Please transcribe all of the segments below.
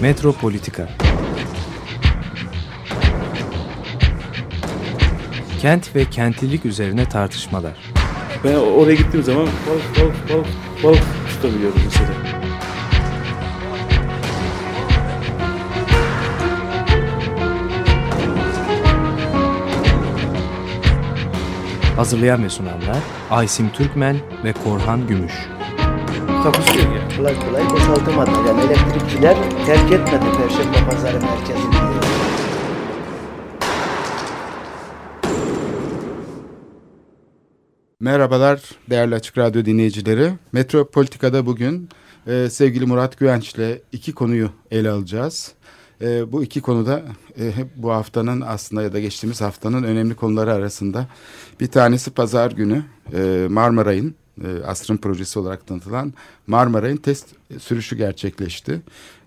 Metropolitika Kent ve kentlilik üzerine tartışmalar. Ben oraya gittiğim zaman balık balık balık balık tutabiliyorum mesela. Hazırlayan ve sunanlar Aysim Türkmen ve Korhan Gümüş. Takusu yok yani. Kolay kolay boşaltamadı. Yani elektrikçiler terk etmedi Perşembe Pazarı merkezini. Merhabalar değerli Açık Radyo dinleyicileri. Metropolitika'da bugün e, sevgili Murat Güvenç'le iki konuyu ele alacağız. E, bu iki konuda e, hep bu haftanın aslında ya da geçtiğimiz haftanın önemli konuları arasında. Bir tanesi pazar günü e, Marmaray'ın e, asrın projesi olarak tanıtılan Marmaray'ın test sürüşü gerçekleşti.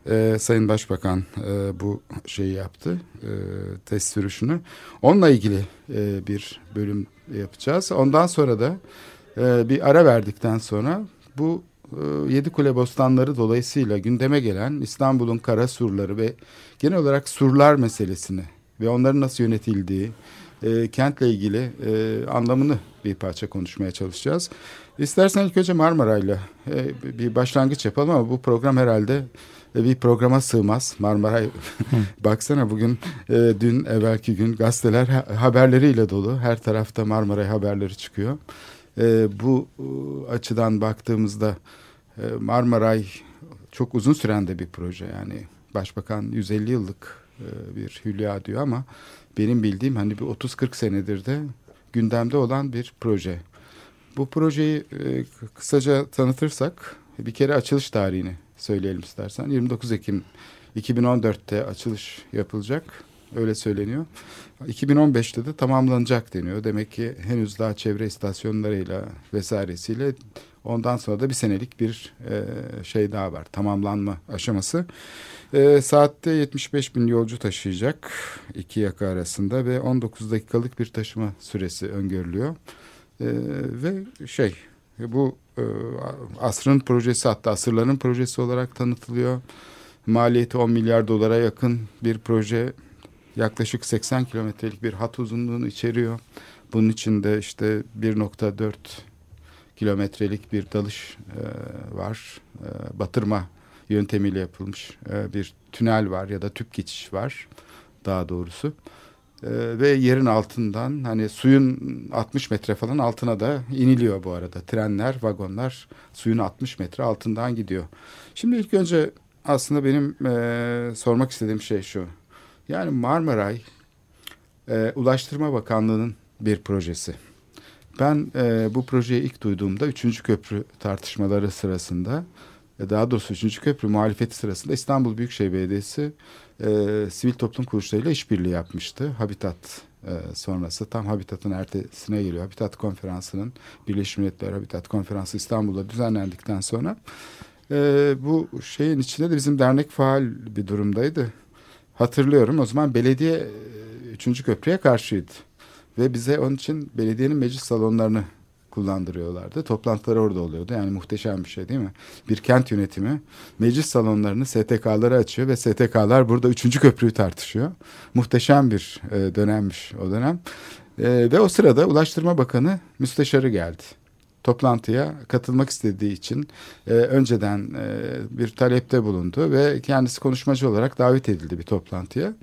E, Sayın Başbakan e, bu şeyi yaptı, e, test sürüşünü. Onunla ilgili e, bir bölüm yapacağız. Ondan sonra da e, bir ara verdikten sonra bu e, Yedi Kule Bostanları dolayısıyla gündeme gelen İstanbul'un kara surları ve genel olarak surlar meselesini ve onların nasıl yönetildiği, e, kentle ilgili e, anlamını bir parça konuşmaya çalışacağız. İstersen ilk önce Marmaray'la e, bir başlangıç yapalım ama bu program herhalde e, bir programa sığmaz. Marmaray baksana bugün e, dün evvelki gün gazeteler ha- haberleriyle dolu. Her tarafta Marmaray haberleri çıkıyor. E, bu açıdan baktığımızda e, Marmaray çok uzun süren de bir proje. Yani Başbakan 150 yıllık bir hülya diyor ama benim bildiğim hani bir 30-40 senedir de gündemde olan bir proje. Bu projeyi e, kısaca tanıtırsak bir kere açılış tarihini söyleyelim istersen. 29 Ekim 2014'te açılış yapılacak. Öyle söyleniyor. 2015'te de tamamlanacak deniyor. Demek ki henüz daha çevre istasyonlarıyla vesairesiyle ondan sonra da bir senelik bir e, şey daha var. Tamamlanma aşaması. E, saatte 75 bin yolcu taşıyacak iki yaka arasında ve 19 dakikalık bir taşıma süresi öngörülüyor. E, ve şey bu e, asrın projesi hatta asırların projesi olarak tanıtılıyor. Maliyeti 10 milyar dolara yakın bir proje. Yaklaşık 80 kilometrelik bir hat uzunluğunu içeriyor. Bunun içinde işte 1.4 kilometrelik bir dalış e, var. E, batırma yöntemiyle yapılmış e, bir tünel var ya da tüp geçiş var daha doğrusu. E, ve yerin altından hani suyun 60 metre falan altına da iniliyor bu arada. Trenler, vagonlar suyun 60 metre altından gidiyor. Şimdi ilk önce aslında benim e, sormak istediğim şey şu. Yani Marmaray e, Ulaştırma Bakanlığı'nın bir projesi. Ben e, bu projeyi ilk duyduğumda 3. köprü tartışmaları sırasında e, daha doğrusu 3. köprü muhalefeti sırasında İstanbul Büyükşehir Belediyesi e, sivil toplum kuruluşlarıyla işbirliği yapmıştı. Habitat e, sonrası tam Habitat'ın ertesine geliyor. Habitat konferansının Birleşmiş Milletler Habitat Konferansı İstanbul'da düzenlendikten sonra e, bu şeyin içinde de bizim dernek faal bir durumdaydı. Hatırlıyorum o zaman belediye e, 3. köprüye karşıydı. Ve bize onun için belediyenin meclis salonlarını kullandırıyorlardı. Toplantılar orada oluyordu. Yani muhteşem bir şey değil mi? Bir kent yönetimi meclis salonlarını STK'lara açıyor ve STK'lar burada üçüncü köprüyü tartışıyor. Muhteşem bir e, dönemmiş o dönem. E, ve o sırada Ulaştırma Bakanı müsteşarı geldi. Toplantıya katılmak istediği için e, önceden e, bir talepte bulundu ve kendisi konuşmacı olarak davet edildi bir toplantıya.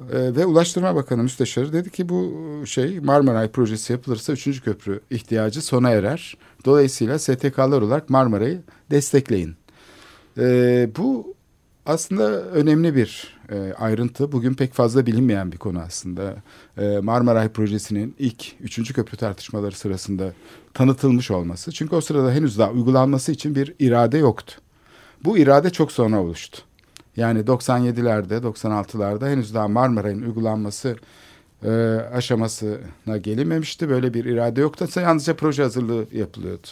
Ee, ve Ulaştırma Bakanı Müsteşarı dedi ki bu şey Marmaray projesi yapılırsa 3. köprü ihtiyacı sona erer. Dolayısıyla STK'lar olarak Marmaray'ı destekleyin. Ee, bu aslında önemli bir e, ayrıntı. Bugün pek fazla bilinmeyen bir konu aslında. E, Marmaray projesinin ilk 3. köprü tartışmaları sırasında tanıtılmış olması. Çünkü o sırada henüz daha uygulanması için bir irade yoktu. Bu irade çok sonra oluştu. Yani 97'lerde, 96'larda henüz daha Marmaray'ın uygulanması e, aşamasına gelinmemişti. Böyle bir irade yoktu. Yalnızca proje hazırlığı yapılıyordu.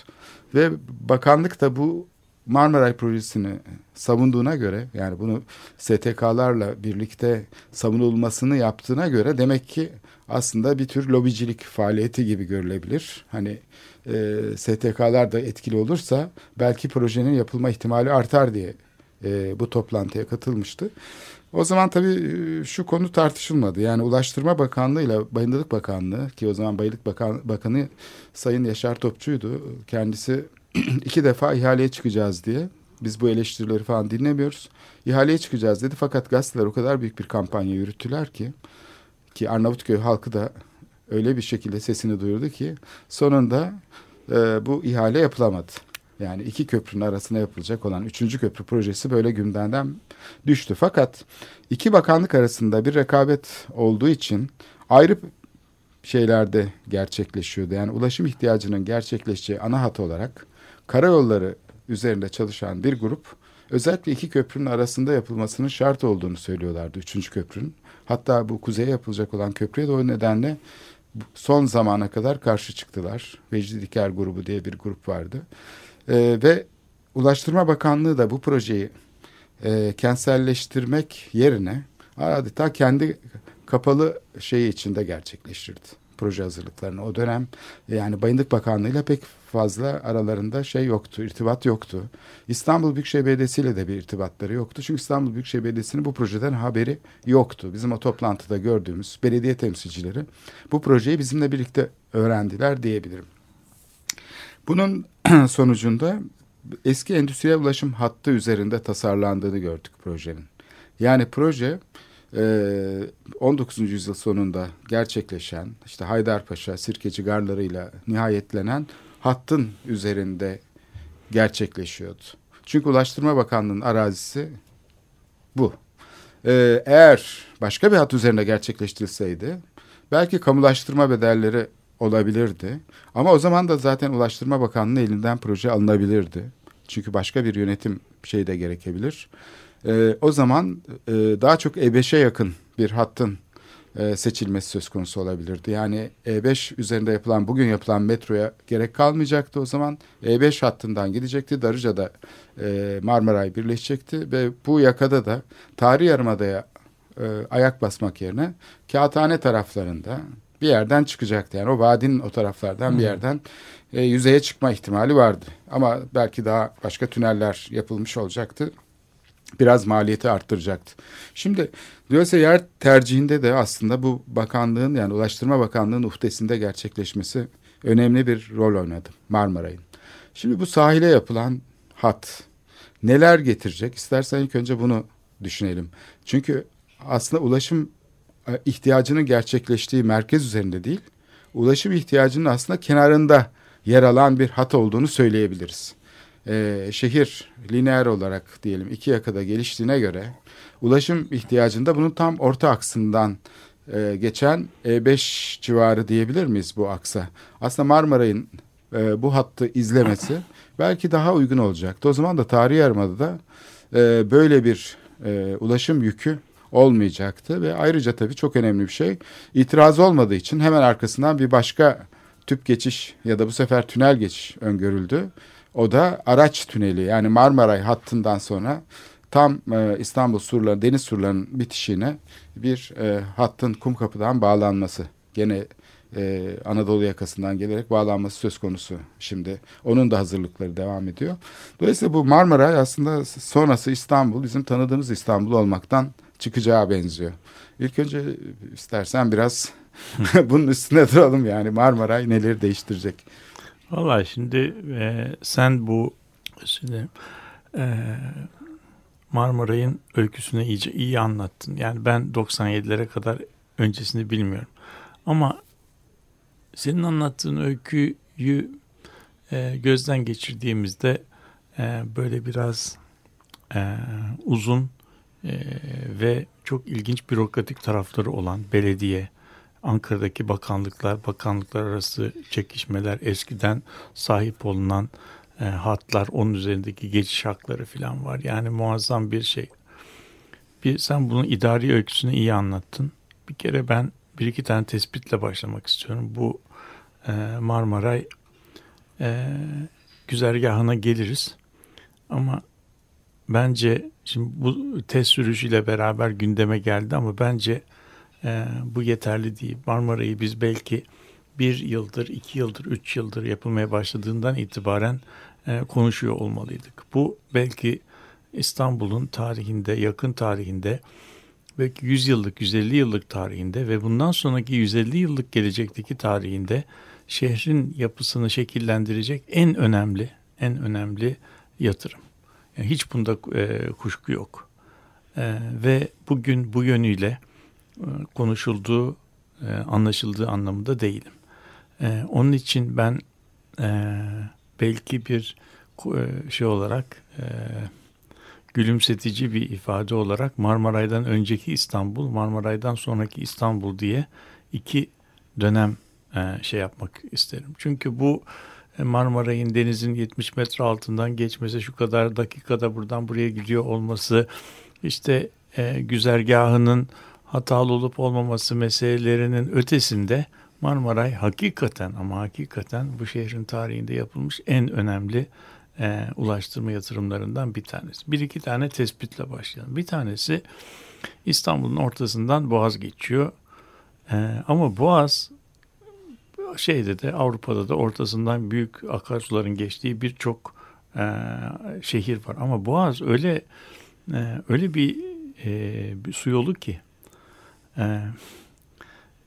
Ve bakanlık da bu Marmaray projesini savunduğuna göre yani bunu STK'larla birlikte savunulmasını yaptığına göre demek ki aslında bir tür lobicilik faaliyeti gibi görülebilir. Hani e, STK'lar da etkili olursa belki projenin yapılma ihtimali artar diye e, bu toplantıya katılmıştı. O zaman tabii e, şu konu tartışılmadı. Yani Ulaştırma Bakanlığı ile Bayındırlık Bakanlığı ki o zaman Bayılık Bakan, Bakanı Sayın Yaşar Topçu'ydu. Kendisi iki defa ihaleye çıkacağız diye. Biz bu eleştirileri falan dinlemiyoruz. İhaleye çıkacağız dedi. Fakat gazeteler o kadar büyük bir kampanya yürüttüler ki ki Arnavutköy halkı da öyle bir şekilde sesini duyurdu ki sonunda e, bu ihale yapılamadı. Yani iki köprünün arasına yapılacak olan üçüncü köprü projesi böyle gündemden düştü. Fakat iki bakanlık arasında bir rekabet olduğu için ayrı şeylerde gerçekleşiyordu. Yani ulaşım ihtiyacının gerçekleşeceği ana hat olarak karayolları üzerinde çalışan bir grup özellikle iki köprünün arasında yapılmasının şart olduğunu söylüyorlardı üçüncü köprünün. Hatta bu kuzeye yapılacak olan köprüye de o nedenle son zamana kadar karşı çıktılar. Vecdi Diker grubu diye bir grup vardı. Ee, ve Ulaştırma Bakanlığı da bu projeyi e, kentselleştirmek yerine adeta kendi kapalı şeyi içinde gerçekleştirdi proje hazırlıklarını. O dönem yani Bayındık Bakanlığı'yla pek fazla aralarında şey yoktu, irtibat yoktu. İstanbul Büyükşehir Belediyesi ile de bir irtibatları yoktu. Çünkü İstanbul Büyükşehir Belediyesi'nin bu projeden haberi yoktu. Bizim o toplantıda gördüğümüz belediye temsilcileri bu projeyi bizimle birlikte öğrendiler diyebilirim. Bunun sonucunda eski endüstriyel ulaşım hattı üzerinde tasarlandığını gördük projenin. Yani proje 19. yüzyıl sonunda gerçekleşen işte Haydarpaşa, Sirkeci garlarıyla nihayetlenen hattın üzerinde gerçekleşiyordu. Çünkü Ulaştırma Bakanlığı'nın arazisi bu. Eğer başka bir hat üzerinde gerçekleştirilseydi belki kamulaştırma bedelleri olabilirdi. Ama o zaman da zaten Ulaştırma Bakanlığı elinden proje alınabilirdi. Çünkü başka bir yönetim şey de gerekebilir. E, o zaman e, daha çok E5'e yakın bir hattın e, seçilmesi söz konusu olabilirdi. Yani E5 üzerinde yapılan bugün yapılan metroya gerek kalmayacaktı o zaman. E5 hattından gidecekti. Darıca'da e, Marmaray birleşecekti ve bu yakada da Tarih Yarımada'ya e, ayak basmak yerine Kağıthane taraflarında bir yerden çıkacaktı. Yani o vadinin o taraflardan hmm. bir yerden e, yüzeye çıkma ihtimali vardı. Ama belki daha başka tüneller yapılmış olacaktı. Biraz maliyeti arttıracaktı. Şimdi dolayısıyla yer tercihinde de aslında bu bakanlığın yani Ulaştırma Bakanlığı'nın uhdesinde gerçekleşmesi önemli bir rol oynadı Marmaray'ın. Şimdi bu sahile yapılan hat neler getirecek? İstersen ilk önce bunu düşünelim. Çünkü aslında ulaşım ihtiyacının gerçekleştiği merkez üzerinde değil, ulaşım ihtiyacının aslında kenarında yer alan bir hat olduğunu söyleyebiliriz. Ee, şehir lineer olarak diyelim iki yakada geliştiğine göre ulaşım ihtiyacında bunun tam orta aksından e, geçen E5 civarı diyebilir miyiz bu aksa? Aslında Marmaray'ın e, bu hattı izlemesi belki daha uygun olacaktı. O zaman da Tarihi Yarımada'da e, böyle bir e, ulaşım yükü olmayacaktı ve ayrıca tabii çok önemli bir şey itiraz olmadığı için hemen arkasından bir başka tüp geçiş ya da bu sefer tünel geçiş öngörüldü. O da araç tüneli yani Marmaray hattından sonra tam e, İstanbul surları deniz surlarının bitişine bir e, hattın Kumkapı'dan bağlanması. Gene e, Anadolu yakasından gelerek bağlanması söz konusu şimdi. Onun da hazırlıkları devam ediyor. Dolayısıyla bu Marmaray aslında sonrası İstanbul bizim tanıdığımız İstanbul olmaktan çıkacağı benziyor. İlk önce istersen biraz bunun üstüne duralım yani Marmaray neleri değiştirecek? Valla şimdi e, sen bu şimdi, e, Marmaray'ın öyküsünü iyice iyi anlattın. Yani ben 97'lere kadar öncesini bilmiyorum. Ama senin anlattığın öyküyü e, gözden geçirdiğimizde e, böyle biraz e, uzun e, ve çok ilginç bürokratik tarafları olan belediye, Ankara'daki bakanlıklar, bakanlıklar arası çekişmeler, eskiden sahip olunan e, hatlar, onun üzerindeki geçiş hakları falan var. Yani muazzam bir şey. Bir, sen bunun idari öyküsünü iyi anlattın. Bir kere ben bir iki tane tespitle başlamak istiyorum. Bu e, Marmaray e, güzergahına geliriz. Ama bence şimdi bu test sürüşüyle beraber gündeme geldi ama bence e, bu yeterli değil. Marmara'yı biz belki bir yıldır, iki yıldır, üç yıldır yapılmaya başladığından itibaren e, konuşuyor olmalıydık. Bu belki İstanbul'un tarihinde, yakın tarihinde belki 100 yıllık, 150 yıllık tarihinde ve bundan sonraki 150 yıllık gelecekteki tarihinde şehrin yapısını şekillendirecek en önemli, en önemli yatırım. Yani hiç bunda e, kuşku yok. E, ve bugün bu yönüyle e, konuşulduğu, e, anlaşıldığı anlamında değilim. E, onun için ben e, belki bir e, şey olarak e, gülümsetici bir ifade olarak Marmaray'dan önceki İstanbul, Marmaray'dan sonraki İstanbul diye iki dönem e, şey yapmak isterim. Çünkü bu e, Marmaray'ın denizin 70 metre altından geçmesi, şu kadar dakikada buradan buraya gidiyor olması, işte e, güzergahının hatalı olup olmaması meselelerinin ötesinde Marmaray hakikaten ama hakikaten bu şehrin tarihinde yapılmış en önemli e, ulaştırma yatırımlarından bir tanesi. Bir iki tane tespitle başlayalım. Bir tanesi İstanbul'un ortasından Boğaz geçiyor. E, ama Boğaz şeyde de Avrupa'da da ortasından büyük akarsuların geçtiği birçok e, şehir var. Ama Boğaz öyle e, öyle bir, e, bir su yolu ki e,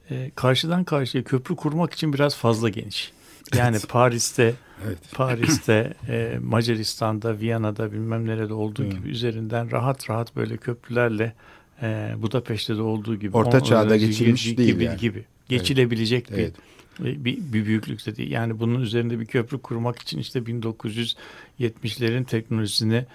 e, karşıdan karşıya köprü kurmak için biraz fazla geniş. Yani Paris'te evet. Paris'te, e, Macaristan'da, Viyana'da bilmem nerede olduğu gibi üzerinden rahat rahat böyle köprülerle e, Budapeşte de olduğu gibi Orta çağda geçilmiş gibi, değil gibi, yani. gibi geçilebilecek evet. bir, evet. Bir bir büyüklükte değil. Yani bunun üzerinde bir köprü kurmak için işte 1970'lerin teknolojisini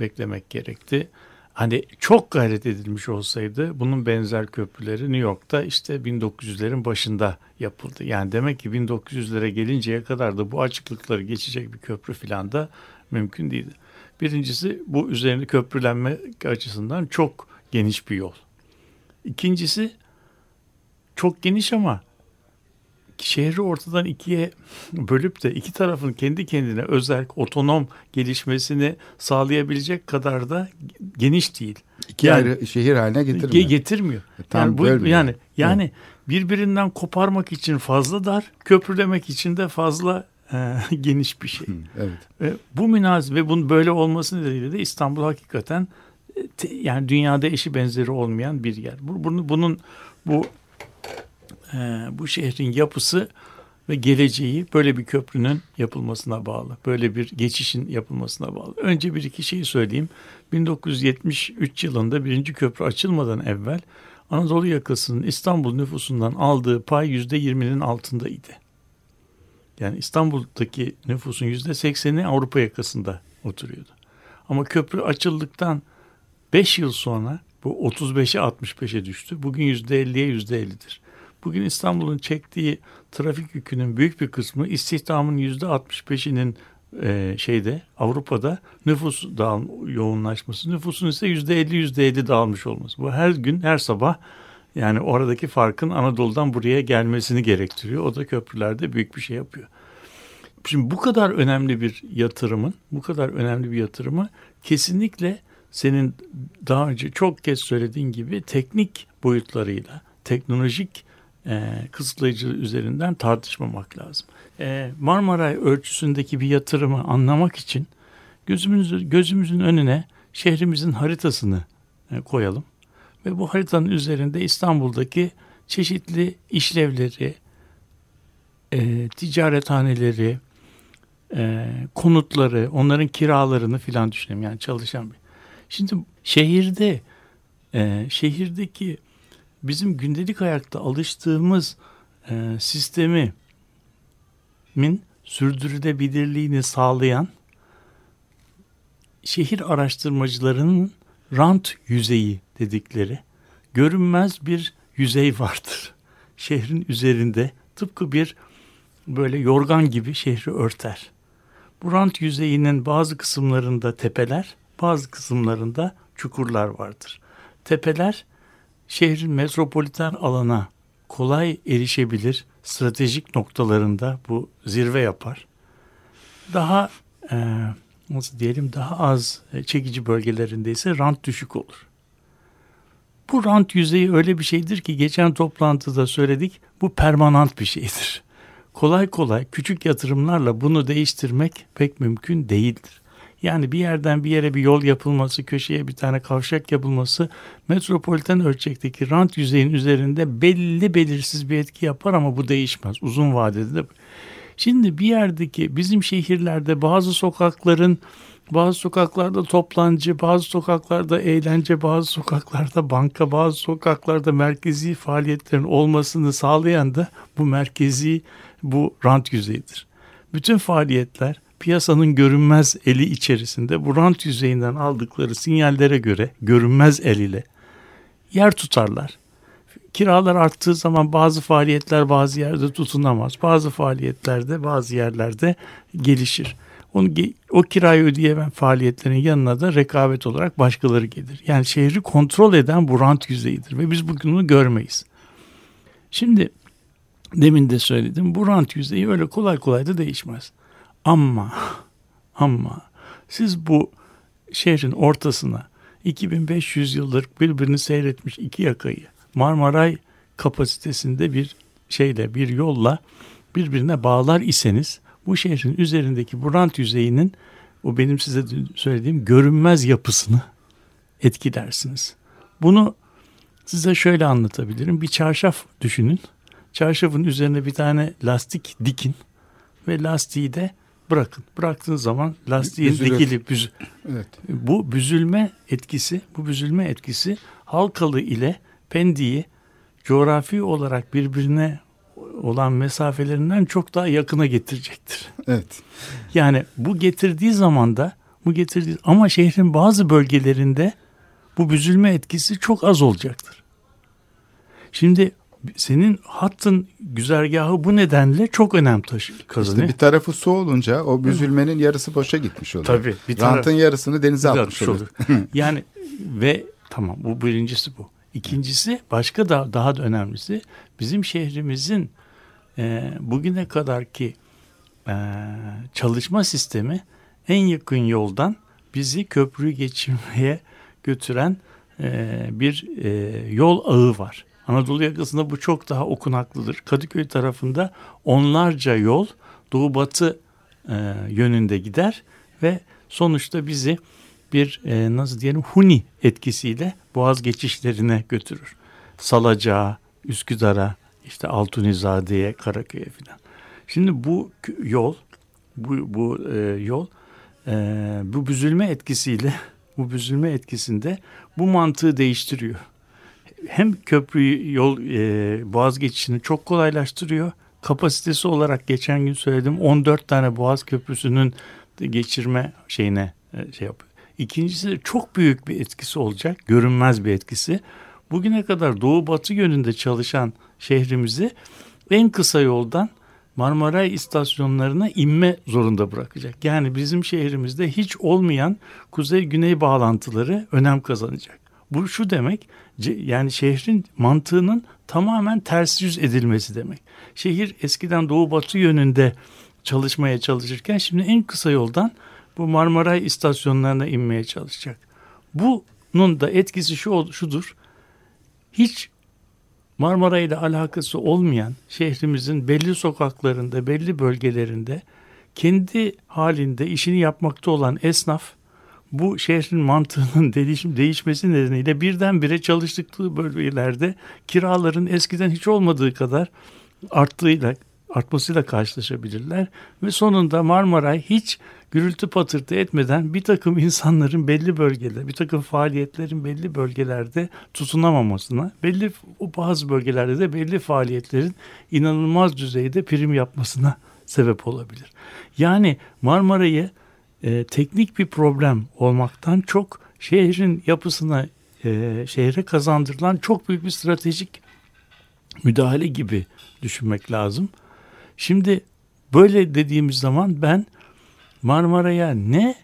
beklemek gerekti. Hani çok gayret edilmiş olsaydı bunun benzer köprüleri New York'ta işte 1900'lerin başında yapıldı. Yani demek ki 1900'lere gelinceye kadar da bu açıklıkları geçecek bir köprü filan da mümkün değildi. Birincisi bu üzerinde köprülenme açısından çok geniş bir yol. İkincisi çok geniş ama şehri ortadan ikiye bölüp de iki tarafın kendi kendine özel otonom gelişmesini sağlayabilecek kadar da geniş değil. İki yani, ayrı şehir haline getirmiyor. Getirmiyor. E, tam yani bu bölmüyor. yani yani birbirinden koparmak için fazla dar, köprülemek için de fazla e, geniş bir şey. evet. Ve bu münaz ve bunun böyle olması nedeniyle de İstanbul hakikaten e, te, yani dünyada eşi benzeri olmayan bir yer. Bu, bunu, bunun bu e, bu şehrin yapısı ve geleceği böyle bir köprünün yapılmasına bağlı. Böyle bir geçişin yapılmasına bağlı. Önce bir iki şeyi söyleyeyim. 1973 yılında birinci köprü açılmadan evvel Anadolu yakasının İstanbul nüfusundan aldığı pay yüzde yirminin altındaydı. Yani İstanbul'daki nüfusun yüzde sekseni Avrupa yakasında oturuyordu. Ama köprü açıldıktan 5 yıl sonra bu 35'e 65'e düştü. Bugün yüzde 50'ye yüzde 50'dir. Bugün İstanbul'un çektiği trafik yükünün büyük bir kısmı istihdamın yüzde 65'inin e, şeyde Avrupa'da nüfus dağıl yoğunlaşması, nüfusun ise yüzde 50 yüzde 50 dağılmış olması. Bu her gün her sabah yani oradaki farkın Anadolu'dan buraya gelmesini gerektiriyor. O da köprülerde büyük bir şey yapıyor. Şimdi bu kadar önemli bir yatırımın, bu kadar önemli bir yatırımı kesinlikle senin daha önce çok kez söylediğin gibi teknik boyutlarıyla, teknolojik e, kısıtlayıcı üzerinden tartışmamak lazım. E, Marmaray ölçüsündeki bir yatırımı anlamak için gözümüzün, gözümüzün önüne şehrimizin haritasını e, koyalım. Ve bu haritanın üzerinde İstanbul'daki çeşitli işlevleri, e, ticarethaneleri, e, konutları, onların kiralarını filan düşünelim. Yani çalışan bir. Şimdi şehirde, e, şehirdeki bizim gündelik hayatta alıştığımız e, sistemi min sürdürülebilirliğini sağlayan şehir araştırmacılarının rant yüzeyi dedikleri görünmez bir yüzey vardır. Şehrin üzerinde tıpkı bir böyle yorgan gibi şehri örter. Bu rant yüzeyinin bazı kısımlarında tepeler, bazı kısımlarında çukurlar vardır. Tepeler şehrin metropoliten alana kolay erişebilir stratejik noktalarında bu zirve yapar. Daha e, nasıl diyelim daha az çekici bölgelerinde ise rant düşük olur. Bu rant yüzeyi öyle bir şeydir ki geçen toplantıda söyledik bu permanent bir şeydir. Kolay kolay küçük yatırımlarla bunu değiştirmek pek mümkün değildir. Yani bir yerden bir yere bir yol yapılması, köşeye bir tane kavşak yapılması metropoliten ölçekteki rant yüzeyin üzerinde belli belirsiz bir etki yapar ama bu değişmez. Uzun vadede de. Şimdi bir yerdeki bizim şehirlerde bazı sokakların bazı sokaklarda toplancı, bazı sokaklarda eğlence, bazı sokaklarda banka, bazı sokaklarda merkezi faaliyetlerin olmasını sağlayan da bu merkezi, bu rant yüzeyidir. Bütün faaliyetler piyasanın görünmez eli içerisinde bu rant yüzeyinden aldıkları sinyallere göre görünmez el ile yer tutarlar. Kiralar arttığı zaman bazı faaliyetler bazı yerde tutunamaz. Bazı faaliyetlerde bazı yerlerde gelişir. Onu, o kirayı ödeyemeyen faaliyetlerin yanına da rekabet olarak başkaları gelir. Yani şehri kontrol eden bu rant yüzeyidir ve biz bunu görmeyiz. Şimdi demin de söyledim bu rant yüzeyi öyle kolay kolay da değişmez. Ama ama siz bu şehrin ortasına 2500 yıldır birbirini seyretmiş iki yakayı Marmaray kapasitesinde bir şeyle bir yolla birbirine bağlar iseniz bu şehrin üzerindeki bu rant yüzeyinin o benim size söylediğim görünmez yapısını etkilersiniz. Bunu size şöyle anlatabilirim. Bir çarşaf düşünün. Çarşafın üzerine bir tane lastik dikin ve lastiği de bırakın. Bıraktığınız zaman lastiğin Büzülür. dikili büz evet. bu büzülme etkisi, bu büzülme etkisi Halkalı ile Pendik'i coğrafi olarak birbirine olan mesafelerinden çok daha yakına getirecektir. Evet. Yani bu getirdiği zaman da bu getirdiği ama şehrin bazı bölgelerinde bu büzülme etkisi çok az olacaktır. Şimdi senin hattın güzergahı bu nedenle çok önem taşıyor. İşte bir tarafı su olunca o büzülmenin yarısı boşa gitmiş oluyor. Tabii. Bir taraf, Rantın yarısını denize atmış olur. olur. yani ve tamam bu birincisi bu. İkincisi başka da daha da önemlisi bizim şehrimizin e, bugüne kadar ki e, çalışma sistemi en yakın yoldan bizi köprüyü geçirmeye götüren e, bir e, yol ağı var. Anadolu yakasında bu çok daha okunaklıdır. Kadıköy tarafında onlarca yol doğu batı e, yönünde gider ve sonuçta bizi bir e, nasıl diyelim huni etkisiyle boğaz geçişlerine götürür. Salacağa, Üsküdar'a, işte Altunizade'ye, Karaköy'e filan. Şimdi bu yol, bu, bu e, yol e, bu büzülme etkisiyle, bu büzülme etkisinde bu mantığı değiştiriyor. Hem köprüyü, yol, e, boğaz geçişini çok kolaylaştırıyor. Kapasitesi olarak geçen gün söyledim 14 tane boğaz köprüsünün geçirme şeyine e, şey yapıyor. İkincisi de çok büyük bir etkisi olacak, görünmez bir etkisi. Bugüne kadar doğu batı yönünde çalışan şehrimizi en kısa yoldan Marmaray istasyonlarına inme zorunda bırakacak. Yani bizim şehrimizde hiç olmayan kuzey-güney bağlantıları önem kazanacak. Bu şu demek yani şehrin mantığının tamamen ters yüz edilmesi demek. Şehir eskiden doğu batı yönünde çalışmaya çalışırken şimdi en kısa yoldan bu Marmaray istasyonlarına inmeye çalışacak. Bunun da etkisi şu şudur. Hiç Marmara ile alakası olmayan şehrimizin belli sokaklarında, belli bölgelerinde kendi halinde işini yapmakta olan esnaf bu şehrin mantığının değişim, değişmesi nedeniyle birdenbire çalıştıkları bölgelerde kiraların eskiden hiç olmadığı kadar arttığıyla artmasıyla karşılaşabilirler ve sonunda Marmaray hiç gürültü patırtı etmeden bir takım insanların belli bölgelerde, bir takım faaliyetlerin belli bölgelerde tutunamamasına, belli bazı bölgelerde de belli faaliyetlerin inanılmaz düzeyde prim yapmasına sebep olabilir. Yani Marmara'yı e, teknik bir problem olmaktan çok şehrin yapısına, e, şehre kazandırılan çok büyük bir stratejik müdahale gibi düşünmek lazım. Şimdi böyle dediğimiz zaman ben Marmara'ya ne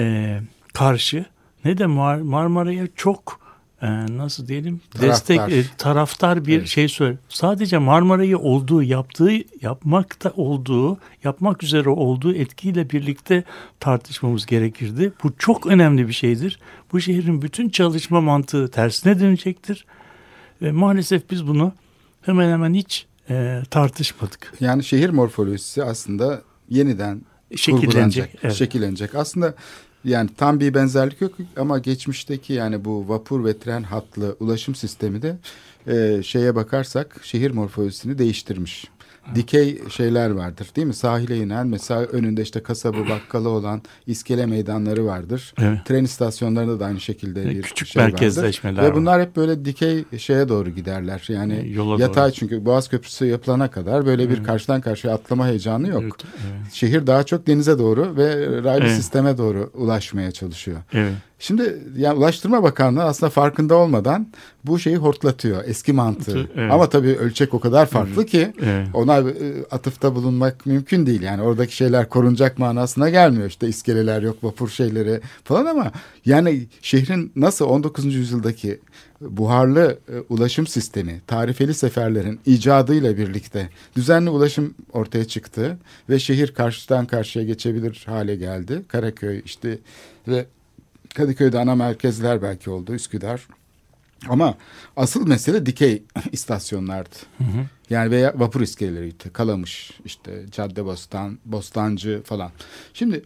e, karşı ne de Mar Marmara'ya çok e, nasıl diyelim taraftar. destek e, taraftar bir evet. şey söyle. Sadece Marmara'yı olduğu yaptığı yapmakta olduğu yapmak üzere olduğu etkiyle birlikte tartışmamız gerekirdi. Bu çok önemli bir şeydir. Bu şehrin bütün çalışma mantığı tersine dönecektir. Ve maalesef biz bunu hemen hemen hiç e, tartışmadık. Yani şehir morfolojisi aslında yeniden Şekillenecek. Evet. şekillenecek. Aslında yani tam bir benzerlik yok ama geçmişteki yani bu vapur ve tren hatlı ulaşım sistemi de e, şeye bakarsak şehir morfolojisini değiştirmiş. Dikey şeyler vardır değil mi? Sahile inen mesela önünde işte kasabı bakkalı olan iskele meydanları vardır. Evet. Tren istasyonlarında da aynı şekilde bir Küçük şey vardır. merkezleşmeler Ve var. bunlar hep böyle dikey şeye doğru giderler. Yani Yola yatay doğru. çünkü Boğaz Köprüsü yapılana kadar böyle bir karşıdan karşıya atlama heyecanı yok. Evet, evet. Şehir daha çok denize doğru ve raylı Evet. sisteme doğru ulaşmaya çalışıyor. evet. Şimdi yani Ulaştırma Bakanlığı aslında farkında olmadan bu şeyi hortlatıyor eski mantığı. Evet. Ama tabii ölçek o kadar farklı ki Evet. ona e, atıfta bulunmak mümkün değil. Yani oradaki şeyler korunacak manasına gelmiyor. İşte iskeleler yok, vapur şeyleri falan ama yani şehrin nasıl 19. yüzyıldaki buharlı e, ulaşım sistemi, tarifeli seferlerin icadıyla birlikte düzenli ulaşım ortaya çıktı ve şehir karşıdan karşıya geçebilir hale geldi. Karaköy işte ve Kadıköy'de ana merkezler belki oldu, Üsküdar. Ama asıl mesele dikey istasyonlardı. Yani veya vapur iskeleleriydi. Kalamış, işte Caddebostan, Bostancı falan. Şimdi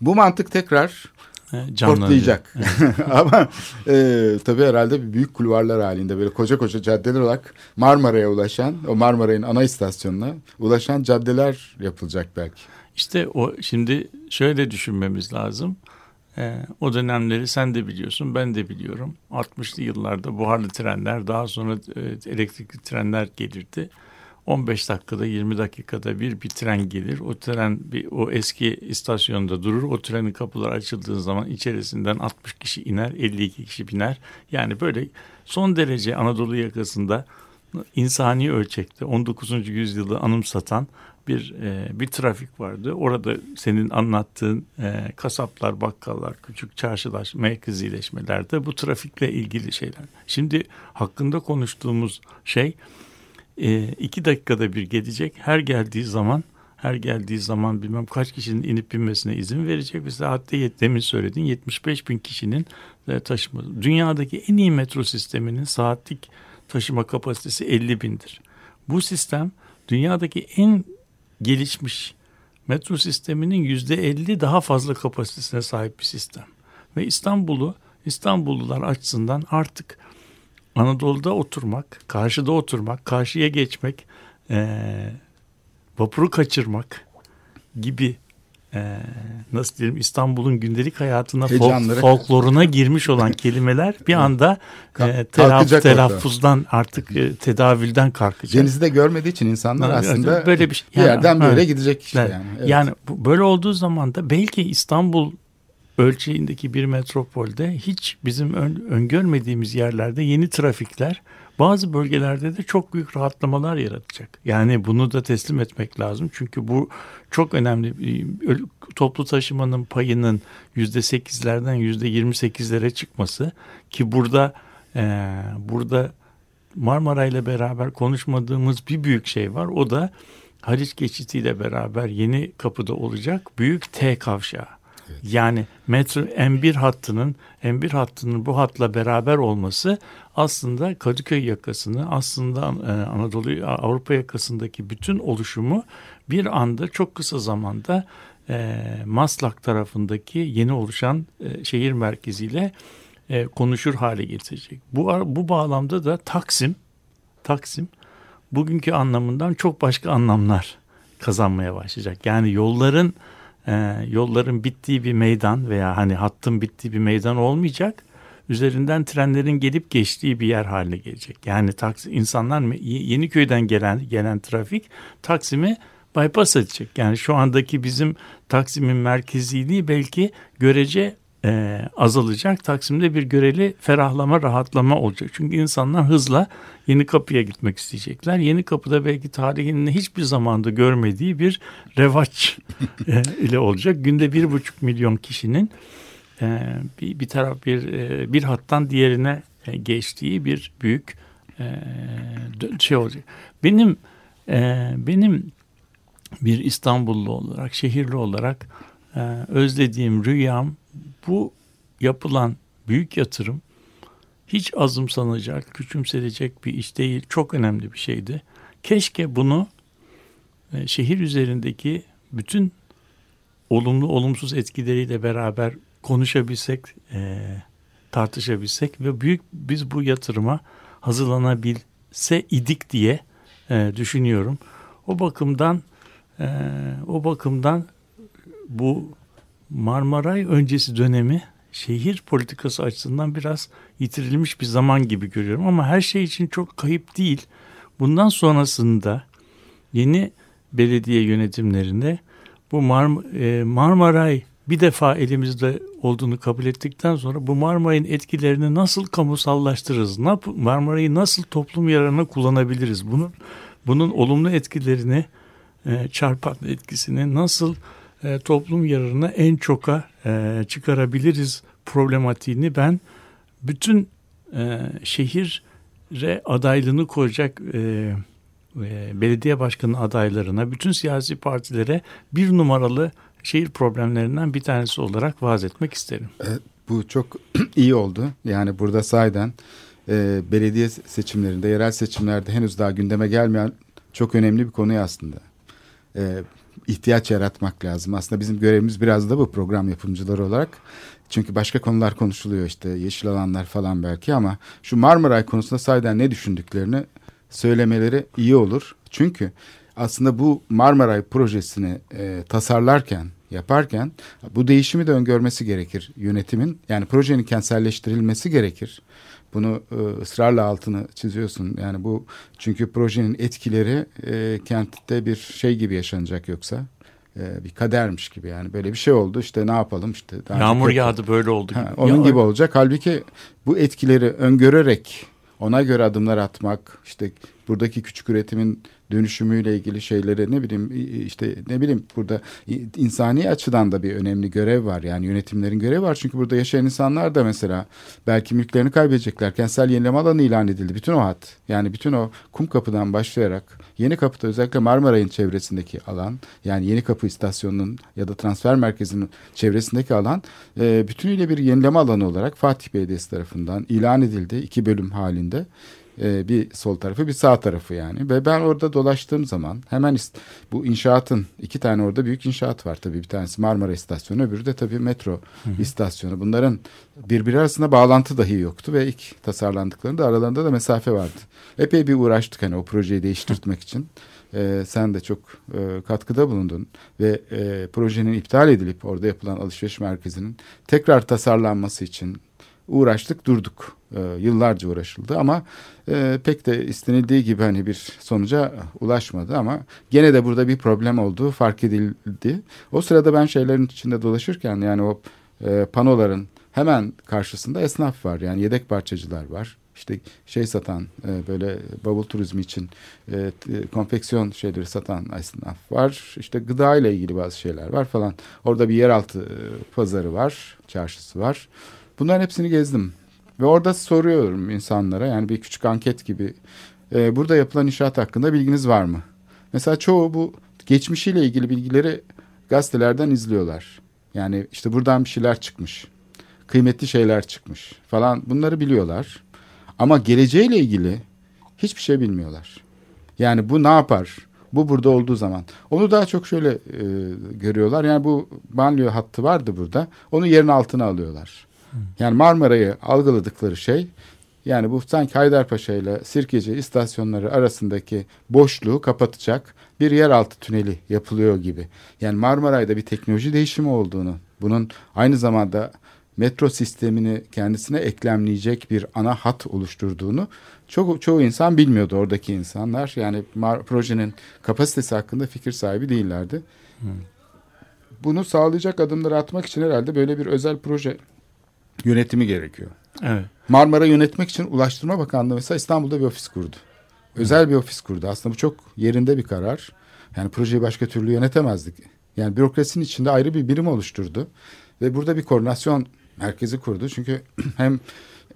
bu mantık tekrar Evet, canlanacak. portlayacak. Ama e, tabii herhalde büyük kulvarlar halinde böyle koca koca caddeler olarak Marmara'ya ulaşan, o Marmaray'ın ana istasyonuna ulaşan caddeler yapılacak belki. İşte o şimdi şöyle düşünmemiz lazım. Ee, o dönemleri sen de biliyorsun, ben de biliyorum. 60'lı yıllarda buharlı trenler, daha sonra e, elektrikli trenler gelirdi. 15 dakikada, 20 dakikada bir bir tren gelir. O tren bir, o eski istasyonda durur. O trenin kapıları açıldığı zaman içerisinden 60 kişi iner, 52 kişi biner. Yani böyle son derece Anadolu yakasında insani ölçekte 19. yüzyılı anımsatan bir e, bir trafik vardı. Orada senin anlattığın e, kasaplar, bakkallar, küçük çarşılar, merkezileşmelerde bu trafikle ilgili şeyler. Şimdi hakkında konuştuğumuz şey e, iki dakikada bir gelecek. Her geldiği zaman her geldiği zaman bilmem kaç kişinin inip binmesine izin verecek. Mesela hatta demin söyledin 75 bin kişinin e, taşıma. Dünyadaki en iyi metro sisteminin saatlik taşıma kapasitesi 50 bindir. Bu sistem dünyadaki en gelişmiş metro sisteminin yüzde 50 daha fazla kapasitesine sahip bir sistem. Ve İstanbul'u İstanbullular açısından artık Anadolu'da oturmak, karşıda oturmak, karşıya geçmek, eee, vapuru kaçırmak gibi eee, nasıl diyelim İstanbul'un gündelik hayatına folk- folkloruna girmiş olan kelimeler bir anda kalkacak telaff- orada. telaffuzdan artık eee, tedavülden kalkacak. Denizi de görmediği için insanlar Yani aslında böyle bir şey- bir yani- yerden yere evet. gidecek işte yani. Evet. Yani bu- böyle olduğu zaman da belki İstanbul ölçeğindeki bir metropolde hiç bizim ön- öngörmediğimiz yerlerde yeni trafikler bazı bölgelerde de çok büyük rahatlamalar yaratacak. Yani bunu da teslim etmek lazım. Çünkü bu çok önemli. Toplu taşımanın payının yüzde sekizlerden yüzde yirmi sekizlere çıkması ki burada e, burada Marmara ile beraber konuşmadığımız bir büyük şey var. O da Haliç geçitiyle beraber yeni kapıda olacak büyük T kavşağı. Yani metro M1 hattının M1 hattının bu hatla beraber olması aslında Kadıköy yakasını aslında e, Anadolu Avrupa yakasındaki bütün oluşumu bir anda çok kısa zamanda e, Maslak tarafındaki yeni oluşan e, şehir merkeziyle e, konuşur hale getirecek. Bu bu bağlamda da Taksim Taksim bugünkü anlamından çok başka anlamlar kazanmaya başlayacak. Yani yolların e, yolların bittiği bir meydan veya hani hattın bittiği bir meydan olmayacak. Üzerinden trenlerin gelip geçtiği bir yer haline gelecek. Yani Taksim insanlar Yeniköy'den gelen gelen trafik Taksim'i bypass edecek. Yani şu andaki bizim Taksim'in merkeziliği belki görece e, azalacak. Taksim'de bir göreli ferahlama, rahatlama olacak. Çünkü insanlar hızla yeni kapıya gitmek isteyecekler. Yeni kapıda belki tarihinin hiçbir zamanda görmediği bir revaç e, ile olacak. Günde bir buçuk milyon kişinin e, bir, bir taraf bir e, bir hattan diğerine e, geçtiği bir büyük e, şey olacak. Benim e, benim bir İstanbullu olarak, şehirli olarak e, özlediğim rüyam bu yapılan büyük yatırım hiç azımsanacak, küçümsenecek bir iş değil. Çok önemli bir şeydi. Keşke bunu e, şehir üzerindeki bütün olumlu olumsuz etkileriyle beraber konuşabilsek, e, tartışabilsek ve büyük biz bu yatırıma hazırlanabilse idik diye e, düşünüyorum. O bakımdan e, o bakımdan bu Marmaray öncesi dönemi şehir politikası açısından biraz yitirilmiş bir zaman gibi görüyorum ama her şey için çok kayıp değil. Bundan sonrasında yeni belediye yönetimlerinde bu Mar e, Marmaray bir defa elimizde olduğunu kabul ettikten sonra bu Marmaray'ın etkilerini nasıl kamusallaştırırız? Marmaray'ı nasıl toplum yararına kullanabiliriz? Bunun bunun olumlu etkilerini e, çarpan etkisini nasıl e, toplum yararına en çoka e, çıkarabiliriz problematiğini ben bütün e, şehire adaylığını koyacak e, e, belediye başkanı adaylarına, bütün siyasi partilere bir numaralı şehir problemlerinden bir tanesi olarak vaaz etmek isterim. Evet, bu çok iyi oldu. Yani burada sayeden e, belediye seçimlerinde, yerel seçimlerde henüz daha gündeme gelmeyen çok önemli bir konu aslında. E, ihtiyaç yaratmak lazım. Aslında bizim görevimiz biraz da bu program yapımcıları olarak. Çünkü başka konular konuşuluyor işte yeşil alanlar falan belki ama şu Marmaray konusunda sayeden ne düşündüklerini söylemeleri iyi olur. Çünkü aslında bu Marmaray projesini e, tasarlarken, yaparken bu değişimi de öngörmesi gerekir yönetimin. Yani projenin kentselleştirilmesi gerekir. Bunu e, ısrarla altını çiziyorsun. Yani bu çünkü projenin etkileri e, kentte bir şey gibi yaşanacak yoksa e, bir kadermiş gibi. Yani böyle bir şey oldu işte ne yapalım işte yağmur yağdı böyle oldu ha, onun ya, gibi olacak. Halbuki bu etkileri öngörerek ona göre adımlar atmak işte buradaki küçük üretimin dönüşümüyle ilgili şeylere ne bileyim işte ne bileyim burada insani açıdan da bir önemli görev var. Yani yönetimlerin görevi var. Çünkü burada yaşayan insanlar da mesela belki mülklerini kaybedecekler. Kentsel yenileme alanı ilan edildi. Bütün o hat yani bütün o kum kapıdan başlayarak Yeni Kapı'da özellikle Marmaray'ın çevresindeki alan yani Yeni Kapı istasyonunun ya da transfer merkezinin çevresindeki alan e, bütünüyle bir yenileme alanı olarak Fatih Belediyesi tarafından ilan edildi. iki bölüm halinde. E, bir sol tarafı bir sağ tarafı yani. Ve ben orada dolaştığım zaman hemen bu inşaatın iki tane orada büyük inşaat var tabii. Bir tanesi Marmara istasyonu öbürü de tabii metro hı hı. istasyonu. Bunların birbiri arasında bağlantı dahi yoktu ve ilk tasarlandıklarında aralarında da mesafe vardı. Epey bir uğraştık hani o projeyi değiştirmek için. Ee, sen de çok e, katkıda bulundun ve e, projenin iptal edilip orada yapılan alışveriş merkezinin tekrar tasarlanması için uğraştık durduk. E, yıllarca uğraşıldı ama e, pek de istenildiği gibi hani bir sonuca ulaşmadı ama gene de burada bir problem olduğu fark edildi. O sırada ben şeylerin içinde dolaşırken yani o e, panoların hemen karşısında esnaf var yani yedek parçacılar var. İşte şey satan e, böyle bavul turizmi için e, konfeksiyon şeyleri satan esnaf var. İşte gıda ile ilgili bazı şeyler var falan. Orada bir yeraltı e, pazarı var, çarşısı var. Bunların hepsini gezdim. Ve orada soruyorum insanlara yani bir küçük anket gibi. E, burada yapılan inşaat hakkında bilginiz var mı? Mesela çoğu bu geçmişiyle ilgili bilgileri gazetelerden izliyorlar. Yani işte buradan bir şeyler çıkmış. Kıymetli şeyler çıkmış falan bunları biliyorlar. Ama geleceğiyle ilgili hiçbir şey bilmiyorlar. Yani bu ne yapar? Bu burada olduğu zaman. Onu daha çok şöyle e, görüyorlar. Yani bu banliyö hattı vardı burada. Onu yerin altına alıyorlar. Yani Marmara'yı algıladıkları şey yani bu sanki Haydarpaşa ile Sirkeci istasyonları arasındaki boşluğu kapatacak bir yeraltı tüneli yapılıyor gibi. Yani Marmaray'da bir teknoloji değişimi olduğunu, bunun aynı zamanda metro sistemini kendisine eklemleyecek bir ana hat oluşturduğunu çok çoğu insan bilmiyordu oradaki insanlar. Yani projenin kapasitesi hakkında fikir sahibi değillerdi. Hmm. Bunu sağlayacak adımları atmak için herhalde böyle bir özel proje yönetimi gerekiyor. Evet. Marmara yönetmek için Ulaştırma Bakanlığı mesela İstanbul'da bir ofis kurdu. Özel bir ofis kurdu. Aslında bu çok yerinde bir karar. Yani projeyi başka türlü yönetemezdik. Yani bürokrasinin içinde ayrı bir birim oluşturdu. Ve burada bir koordinasyon merkezi kurdu. Çünkü hem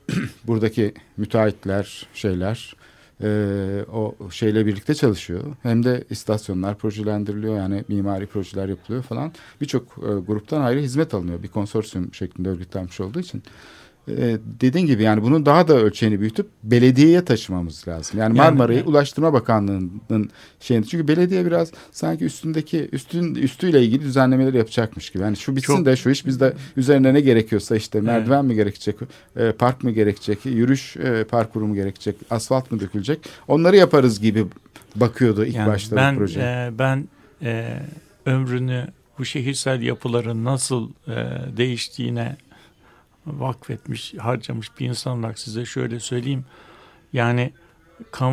buradaki müteahhitler, şeyler e, o şeyle birlikte çalışıyor. Hem de istasyonlar projelendiriliyor yani mimari projeler yapılıyor falan. Birçok e, gruptan ayrı hizmet alınıyor. Bir konsorsiyum şeklinde örgütlenmiş olduğu için. E, dediğin gibi yani bunun daha da ölçeğini büyütüp belediyeye taşımamız lazım. Yani, yani Marmara'yı yani, Ulaştırma Bakanlığı'nın şeyini çünkü belediye biraz sanki üstündeki üstün üstüyle ilgili düzenlemeler yapacakmış gibi. Yani şu bitsin Çok, de şu iş bizde üzerine ne gerekiyorsa işte merdiven evet. mi gerekecek, e, park mı gerekecek, yürüyüş e, parkuru mu gerekecek, asfalt mı dökülecek? Onları yaparız gibi bakıyordu ilk yani başta ben, bu proje. E, ben e, ömrünü bu şehirsel yapıların nasıl e, değiştiğine vakfetmiş, harcamış bir insan olarak size şöyle söyleyeyim. Yani e,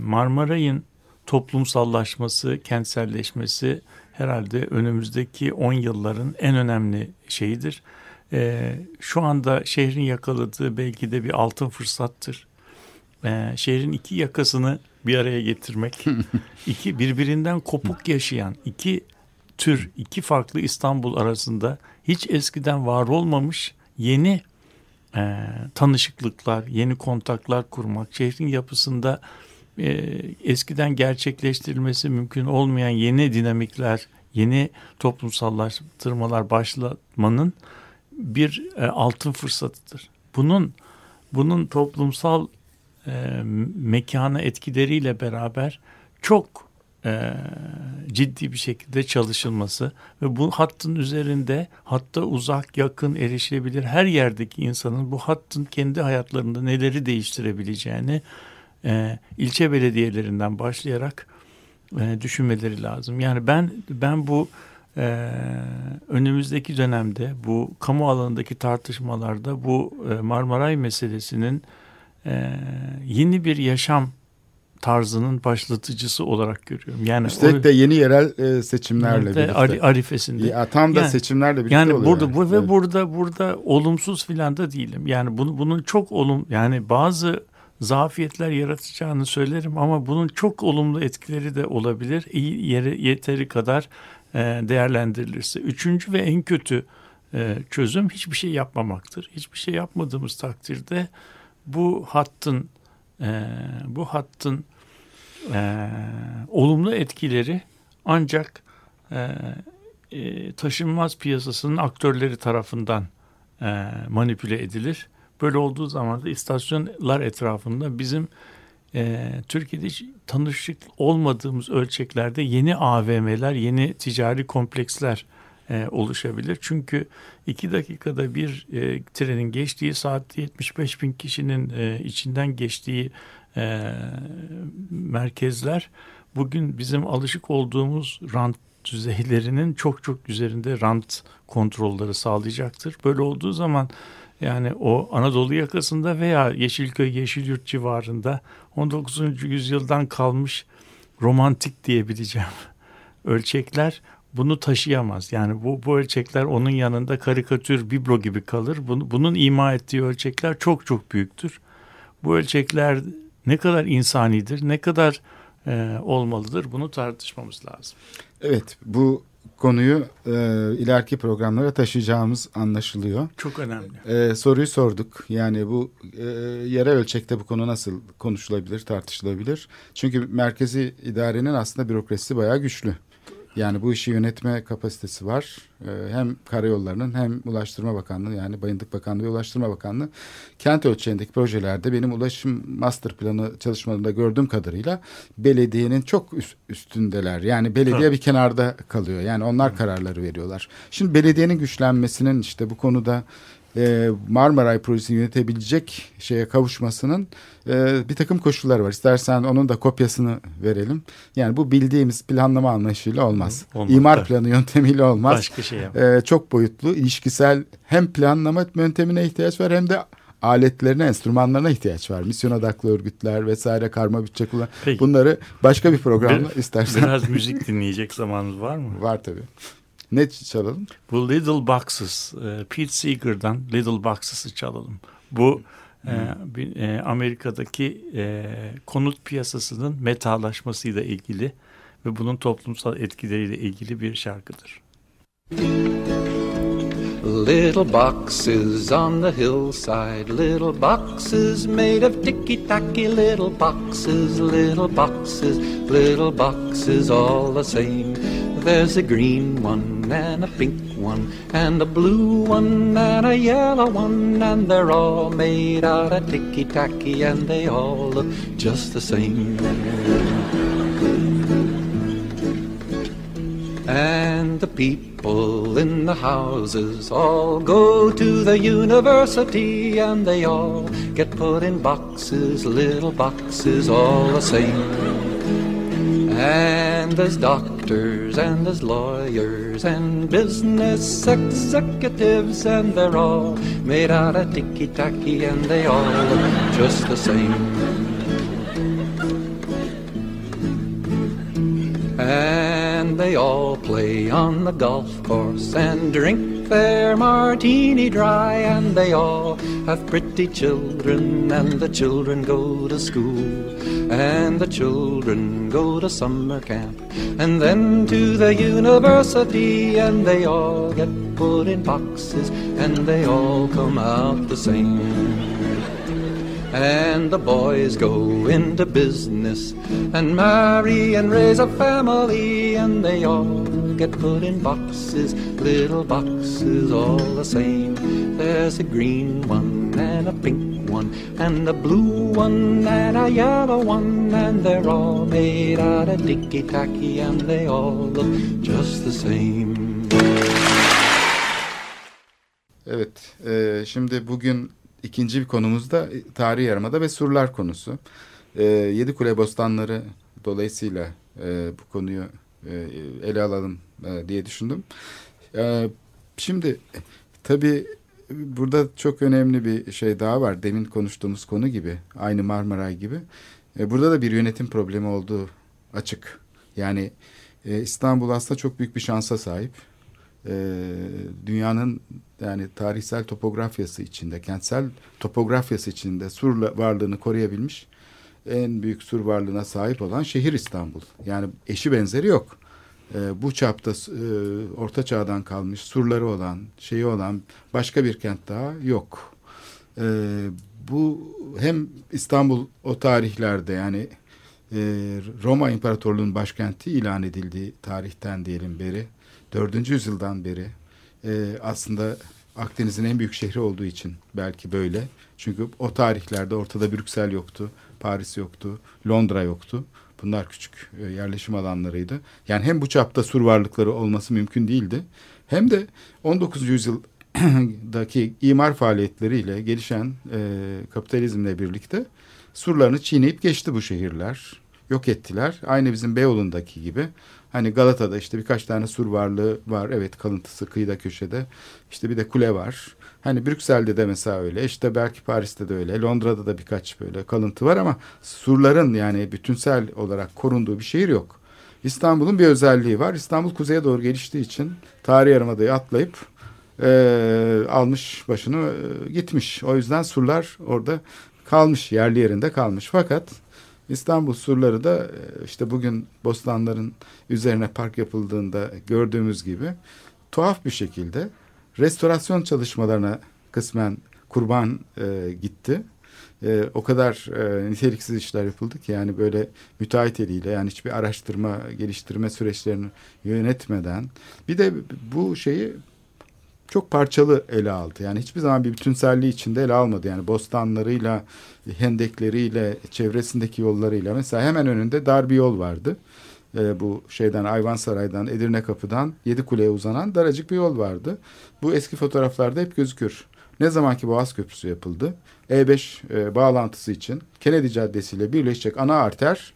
Marmaray'ın toplumsallaşması, kentselleşmesi herhalde önümüzdeki 10 yılların en önemli şeyidir. E, şu anda şehrin yakaladığı belki de bir altın fırsattır. E, şehrin iki yakasını bir araya getirmek, iki birbirinden kopuk yaşayan iki tür, iki farklı İstanbul arasında hiç eskiden var olmamış yeni e, tanışıklıklar, yeni kontaklar kurmak, şehrin yapısında e, eskiden gerçekleştirilmesi mümkün olmayan yeni dinamikler, yeni toplumsallaştırmalar başlatmanın bir e, altın fırsatıdır. Bunun bunun toplumsal e, mekana etkileriyle beraber çok e, ciddi bir şekilde çalışılması ve bu hattın üzerinde hatta uzak yakın erişilebilir her yerdeki insanın bu hattın kendi hayatlarında neleri değiştirebileceğini e, ilçe belediyelerinden başlayarak e, düşünmeleri lazım. Yani ben ben bu önümüzdeki dönemde bu kamu alanındaki tartışmalarda bu Marmaray meselesinin yeni bir yaşam tarzının başlatıcısı olarak görüyorum. Yani Üstelik de yeni yerel e, seçimlerle birlikte. Ari, arifesinde. Ya, tam da yani, seçimlerle birlikte yani oluyor. Burada, yani. Bu, ve evet. burada burada olumsuz filan da değilim. Yani bunu, bunun çok olum yani bazı zafiyetler yaratacağını söylerim ama bunun çok olumlu etkileri de olabilir. İyi yere yeteri kadar e, değerlendirilirse. Üçüncü ve en kötü e, çözüm hiçbir şey yapmamaktır. Hiçbir şey yapmadığımız takdirde bu hattın e, bu hattın e, olumlu etkileri ancak e, e, taşınmaz piyasasının aktörleri tarafından e, manipüle edilir. Böyle olduğu zaman da istasyonlar etrafında bizim e, Türkiye'de hiç tanışık olmadığımız ölçeklerde yeni AVM'ler, yeni ticari kompleksler e, oluşabilir. Çünkü iki dakikada bir e, trenin geçtiği saatte 75 bin kişinin e, içinden geçtiği e, merkezler bugün bizim alışık olduğumuz rant düzeylerinin çok çok üzerinde rant kontrolleri sağlayacaktır. Böyle olduğu zaman yani o Anadolu yakasında veya Yeşilköy, Yeşilyurt civarında 19. yüzyıldan kalmış romantik diyebileceğim ölçekler bunu taşıyamaz. Yani bu, bu ölçekler onun yanında karikatür, biblo gibi kalır. Bunu, bunun ima ettiği ölçekler çok çok büyüktür. Bu ölçekler ne kadar insanidir, ne kadar e, olmalıdır bunu tartışmamız lazım. Evet bu konuyu e, ileriki programlara taşıyacağımız anlaşılıyor. Çok önemli. E, soruyu sorduk. Yani bu e, yere ölçekte bu konu nasıl konuşulabilir, tartışılabilir? Çünkü merkezi idarenin aslında bürokrasisi bayağı güçlü. Yani bu işi yönetme kapasitesi var. Ee, hem karayollarının hem Ulaştırma Bakanlığı yani Bayındık Bakanlığı ve Ulaştırma Bakanlığı kent ölçeğindeki projelerde benim ulaşım master planı çalışmalarında gördüğüm kadarıyla belediyenin çok üstündeler. Yani belediye bir kenarda kalıyor. Yani onlar kararları veriyorlar. Şimdi belediyenin güçlenmesinin işte bu konuda e, Marmaray projesini yönetebilecek şeye kavuşmasının e, bir takım koşulları var. İstersen onun da kopyasını verelim. Yani bu bildiğimiz planlama anlayışıyla olmaz. olmaz İmar tabii. planı yöntemiyle olmaz. Başka şey e, çok boyutlu, ilişkisel hem planlama yöntemine ihtiyaç var hem de aletlerine, enstrümanlarına ihtiyaç var. Misyon odaklı örgütler vesaire karma bütçe kullan. Peki. Bunları başka bir programda bir, istersen. Biraz müzik dinleyecek zamanımız var mı? Var tabii. Ne çalalım? Bu Little Boxes, e, Pete Seeger'dan Little Boxes'ı çalalım. Bu hmm. e, bir, e, Amerika'daki e, konut piyasasının metalaşmasıyla ilgili ve bunun toplumsal etkileriyle ilgili bir şarkıdır. Little boxes on the hillside, little boxes made of ticky-tacky little boxes, little boxes, little boxes all the same. There's a green one and a pink one and a blue one and a yellow one and they're all made out of ticky-tacky and they all look just the same. And the people in the houses all go to the university and they all get put in boxes, little boxes, all the same. And there's doctors and there's lawyers and business executives and they're all made out of ticky-tacky and they all look just the same. And they all play on the golf course and drink their martini dry. And they all have pretty children, and the children go to school. And the children go to summer camp, and then to the university. And they all get put in boxes, and they all come out the same. And the boys go into business and marry and raise a family, and they all get put in boxes, little boxes all the same. There's a green one and a pink one, and a blue one and a yellow one, and they're all made out of ticky tacky, and they all look just the same. Evet, e, şimdi bugün ikinci bir konumuz da tarihi yarımada ve surlar konusu. E, Yedi Kule Bostanları dolayısıyla e, bu konuyu e, ele alalım e, diye düşündüm. E, şimdi tabii burada çok önemli bir şey daha var. Demin konuştuğumuz konu gibi, aynı Marmaray gibi. E, burada da bir yönetim problemi olduğu açık. Yani e, İstanbul aslında çok büyük bir şansa sahip e, dünyanın yani tarihsel topografyası içinde, kentsel topografyası içinde sur varlığını koruyabilmiş en büyük sur varlığına sahip olan şehir İstanbul. Yani eşi benzeri yok. E, bu çapta e, orta çağdan kalmış surları olan, şeyi olan başka bir kent daha yok. E, bu hem İstanbul o tarihlerde yani e, Roma İmparatorluğu'nun başkenti ilan edildiği tarihten diyelim beri 4. yüzyıldan beri e, aslında Akdeniz'in en büyük şehri olduğu için belki böyle. Çünkü o tarihlerde ortada Brüksel yoktu, Paris yoktu, Londra yoktu. Bunlar küçük e, yerleşim alanlarıydı. Yani hem bu çapta sur varlıkları olması mümkün değildi. Hem de 19. yüzyıldaki imar faaliyetleriyle gelişen e, kapitalizmle birlikte surlarını çiğneyip geçti bu şehirler. Yok ettiler. Aynı bizim Beyoğlu'ndaki gibi. Hani Galata'da işte birkaç tane sur varlığı var. Evet kalıntısı kıyıda köşede. İşte bir de kule var. Hani Brüksel'de de mesela öyle. İşte belki Paris'te de öyle. Londra'da da birkaç böyle kalıntı var ama surların yani bütünsel olarak korunduğu bir şehir yok. İstanbul'un bir özelliği var. İstanbul kuzeye doğru geliştiği için tarih yarımadayı atlayıp e, almış başını e, gitmiş. O yüzden surlar orada kalmış yerli yerinde kalmış. Fakat İstanbul surları da e, işte bugün bostanların üzerine park yapıldığında gördüğümüz gibi tuhaf bir şekilde restorasyon çalışmalarına kısmen kurban e, gitti. E, o kadar e, niteliksiz işler yapıldı ki yani böyle müteahhit eliyle yani hiçbir araştırma geliştirme süreçlerini yönetmeden bir de bu şeyi çok parçalı ele aldı. Yani hiçbir zaman bir bütünselliği içinde ele almadı. Yani bostanlarıyla, hendekleriyle, çevresindeki yollarıyla. Mesela hemen önünde dar bir yol vardı. Ee, bu şeyden Ayvansaray'dan, Edirne Kapı'dan Yedikule'ye uzanan daracık bir yol vardı. Bu eski fotoğraflarda hep gözükür. Ne zamanki Boğaz Köprüsü yapıldı, E5 e, bağlantısı için Kennedy Caddesi ile birleşecek ana arter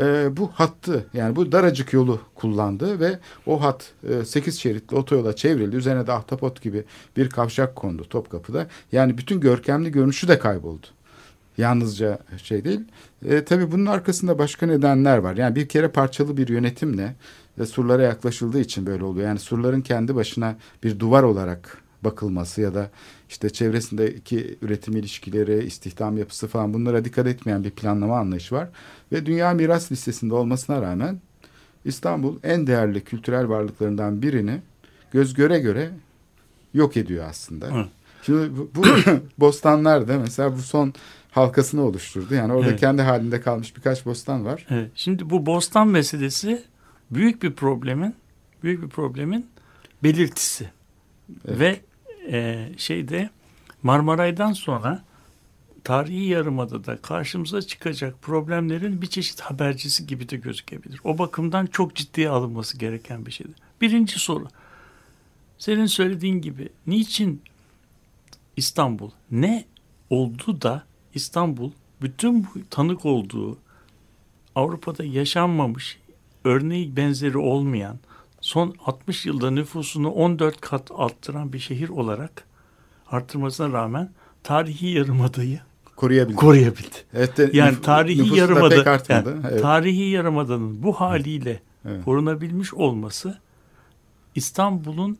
e, bu hattı yani bu daracık yolu kullandı ve o hat e, 8 şeritli otoyola çevrildi. Üzerine de ahtapot gibi bir kavşak kondu Topkapı'da. Yani bütün görkemli görünüşü de kayboldu. Yalnızca şey değil. E, tabii bunun arkasında başka nedenler var. Yani bir kere parçalı bir yönetimle ve surlara yaklaşıldığı için böyle oluyor. Yani surların kendi başına bir duvar olarak bakılması ya da işte çevresindeki üretim ilişkileri, istihdam yapısı falan bunlara dikkat etmeyen bir planlama anlayışı var. Ve dünya miras listesinde olmasına rağmen İstanbul en değerli kültürel varlıklarından birini göz göre göre yok ediyor aslında. Hı. Şimdi bu, bu bostanlar da mesela bu son halkasını oluşturdu. Yani orada evet. kendi halinde kalmış birkaç bostan var. Evet. Şimdi bu bostan meselesi büyük bir problemin büyük bir problemin belirtisi. Evet. Ve e, şeyde Marmaray'dan sonra tarihi yarımadada karşımıza çıkacak problemlerin bir çeşit habercisi gibi de gözükebilir. O bakımdan çok ciddiye alınması gereken bir şeydir. Birinci soru. Senin söylediğin gibi niçin İstanbul ne oldu da İstanbul bütün bu tanık olduğu Avrupa'da yaşanmamış örneği benzeri olmayan son 60 yılda nüfusunu 14 kat arttıran bir şehir olarak arttırmasına rağmen tarihi yarımadayı Koruyabildik. koruyabildi. Evet de Yani tarihi yarımada yani evet. tarihi yarımadanın bu haliyle Evet. korunabilmiş olması İstanbul'un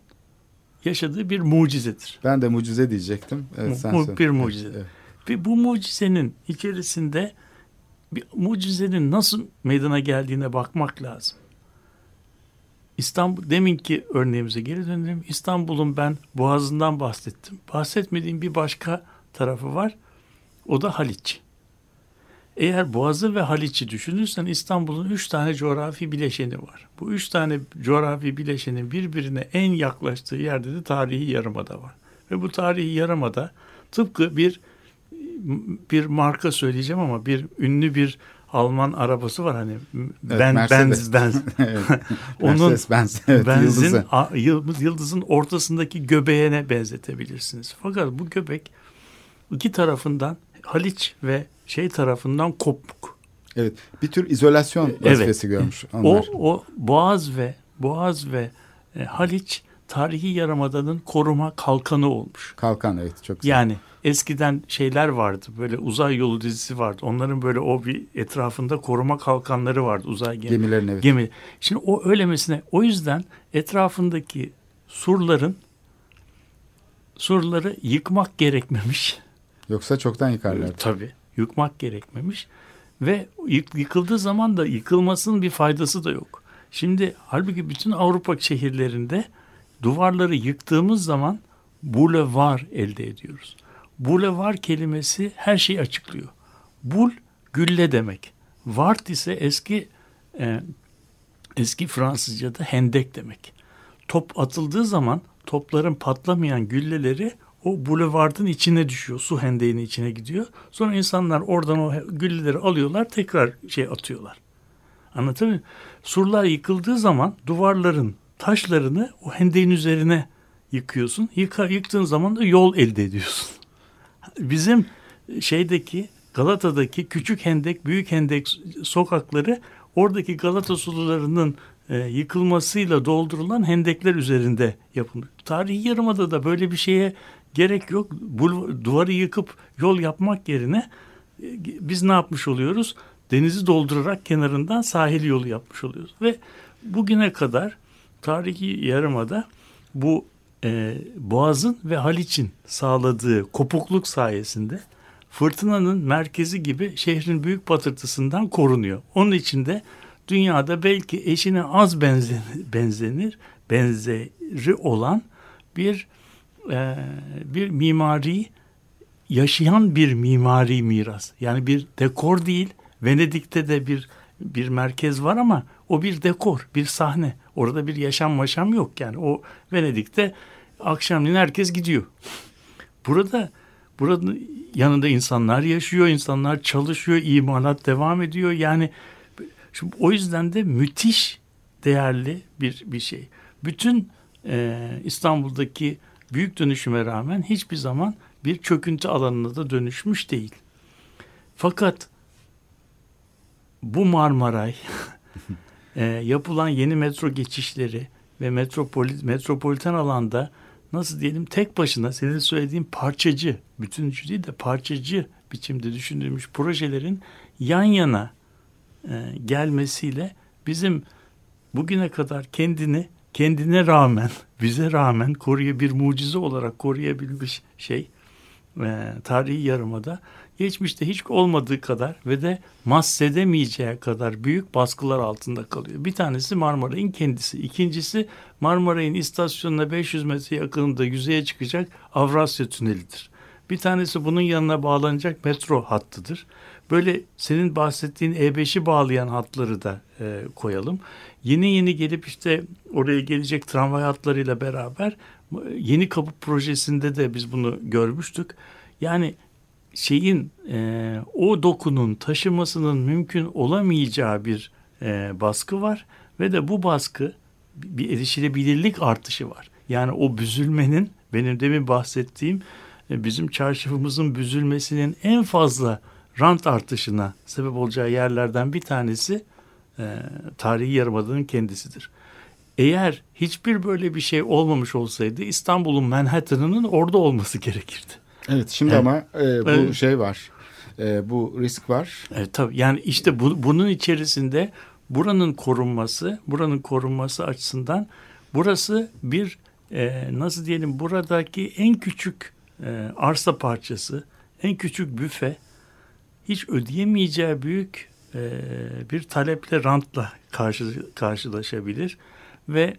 yaşadığı bir mucizedir. Ben de mucize diyecektim. Evet, Mu- sen bir Evet, mucize. evet. Ve bu mucizenin içerisinde bir mucizenin nasıl meydana geldiğine bakmak lazım. İstanbul deminki örneğimize geri dönelim. İstanbul'un ben Boğazı'ndan bahsettim. Bahsetmediğim bir başka tarafı var. O da Haliç. Eğer Boğazı ve Haliç'i düşünürsen İstanbul'un üç tane coğrafi bileşeni var. Bu üç tane coğrafi bileşenin birbirine en yaklaştığı yerde de tarihi yarımada var. Ve bu tarihi yarımada tıpkı bir bir marka söyleyeceğim ama bir ünlü bir Alman arabası var hani ben Mercedes. Benz Benz. Evet. Onun Benz, evet, benzin yıldızı. a- yıldız, yıldızın ortasındaki göbeğine benzetebilirsiniz. Fakat bu göbek iki tarafından Haliç ve şey tarafından kopuk. Evet. Bir tür izolasyon Evet. vazifesi görmüş O onlar. o Boğaz ve Boğaz ve e, Haliç tarihi yarımadanın koruma kalkanı olmuş. Kalkan evet çok güzel. Yani eskiden şeyler vardı. Böyle uzay yolu dizisi vardı. Onların böyle o bir etrafında koruma kalkanları vardı uzay gemi. Gemilerin evet. Gemi. Şimdi o öylemesine o yüzden etrafındaki surların surları yıkmak gerekmemiş. Yoksa çoktan yıkarlardı. Tabii. Yıkmak gerekmemiş. Ve yık- yıkıldığı zaman da yıkılmasının bir faydası da yok. Şimdi halbuki bütün Avrupa şehirlerinde duvarları yıktığımız zaman bulevar elde ediyoruz. Bulevar kelimesi her şeyi açıklıyor. Bul gülle demek. Vart ise eski e, eski Fransızca'da hendek demek. Top atıldığı zaman topların patlamayan gülleleri o bulevardın içine düşüyor. Su hendeğinin içine gidiyor. Sonra insanlar oradan o gülleleri alıyorlar tekrar şey atıyorlar. Anlatabiliyor muyum? Surlar yıkıldığı zaman duvarların taşlarını o hendeğin üzerine yıkıyorsun. Yıka, yıktığın zaman da yol elde ediyorsun. Bizim şeydeki Galata'daki küçük hendek, büyük hendek sokakları oradaki Galata sulularının e, yıkılmasıyla doldurulan hendekler üzerinde yapılmış. Tarihi yarımada da böyle bir şeye gerek yok. Bu duvarı yıkıp yol yapmak yerine e, biz ne yapmış oluyoruz? Denizi doldurarak kenarından sahil yolu yapmış oluyoruz. Ve bugüne kadar tarihi yarımada bu e, Boğaz'ın ve Haliç'in sağladığı kopukluk sayesinde fırtınanın merkezi gibi şehrin büyük patırtısından korunuyor. Onun için de dünyada belki eşine az benzenir, benzenir benzeri olan bir e, bir mimari yaşayan bir mimari miras. Yani bir dekor değil. Venedik'te de bir bir merkez var ama o bir dekor, bir sahne. Orada bir yaşam maşam yok yani. O Venedik'te akşamleyin herkes gidiyor. Burada burada yanında insanlar yaşıyor, insanlar çalışıyor, imalat devam ediyor. Yani şimdi o yüzden de müthiş değerli bir bir şey. Bütün e, İstanbul'daki büyük dönüşüme rağmen hiçbir zaman bir çöküntü alanına da dönüşmüş değil. Fakat bu Marmaray e, yapılan yeni metro geçişleri ve metropolit, metropoliten alanda nasıl diyelim tek başına senin söylediğin parçacı, bütüncü değil de parçacı biçimde düşündürmüş projelerin yan yana e, gelmesiyle bizim bugüne kadar kendini kendine rağmen, bize rağmen koruya bir mucize olarak koruyabilmiş şey e, tarihi yarımada geçmişte hiç olmadığı kadar ve de mahsedemeyeceği kadar büyük baskılar altında kalıyor. Bir tanesi Marmaray'ın kendisi. İkincisi Marmaray'ın istasyonuna 500 metre yakınında yüzeye çıkacak Avrasya Tüneli'dir. Bir tanesi bunun yanına bağlanacak metro hattıdır. böyle senin bahsettiğin E5'i bağlayan hatları da e, koyalım. Yeni yeni gelip işte oraya gelecek tramvay hatlarıyla beraber yeni kapı projesinde de biz bunu görmüştük. Yani şeyin e, o dokunun taşımasının mümkün olamayacağı bir e, baskı var ve de bu baskı bir erişilebilirlik artışı var. Yani o büzülmenin benim demin bahsettiğim e, bizim çarşafımızın büzülmesinin en fazla rant artışına sebep olacağı yerlerden bir tanesi e, tarihi yarımadanın kendisidir. Eğer hiçbir böyle bir şey olmamış olsaydı İstanbul'un Manhattan'ının orada olması gerekirdi. Evet şimdi evet. ama e, bu evet. şey var. E, bu risk var. Evet tabii yani işte bu, bunun içerisinde buranın korunması, buranın korunması açısından burası bir e, nasıl diyelim buradaki en küçük e, arsa parçası, en küçük büfe hiç ödeyemeyeceği büyük e, bir taleple rantla karşı, karşılaşabilir ve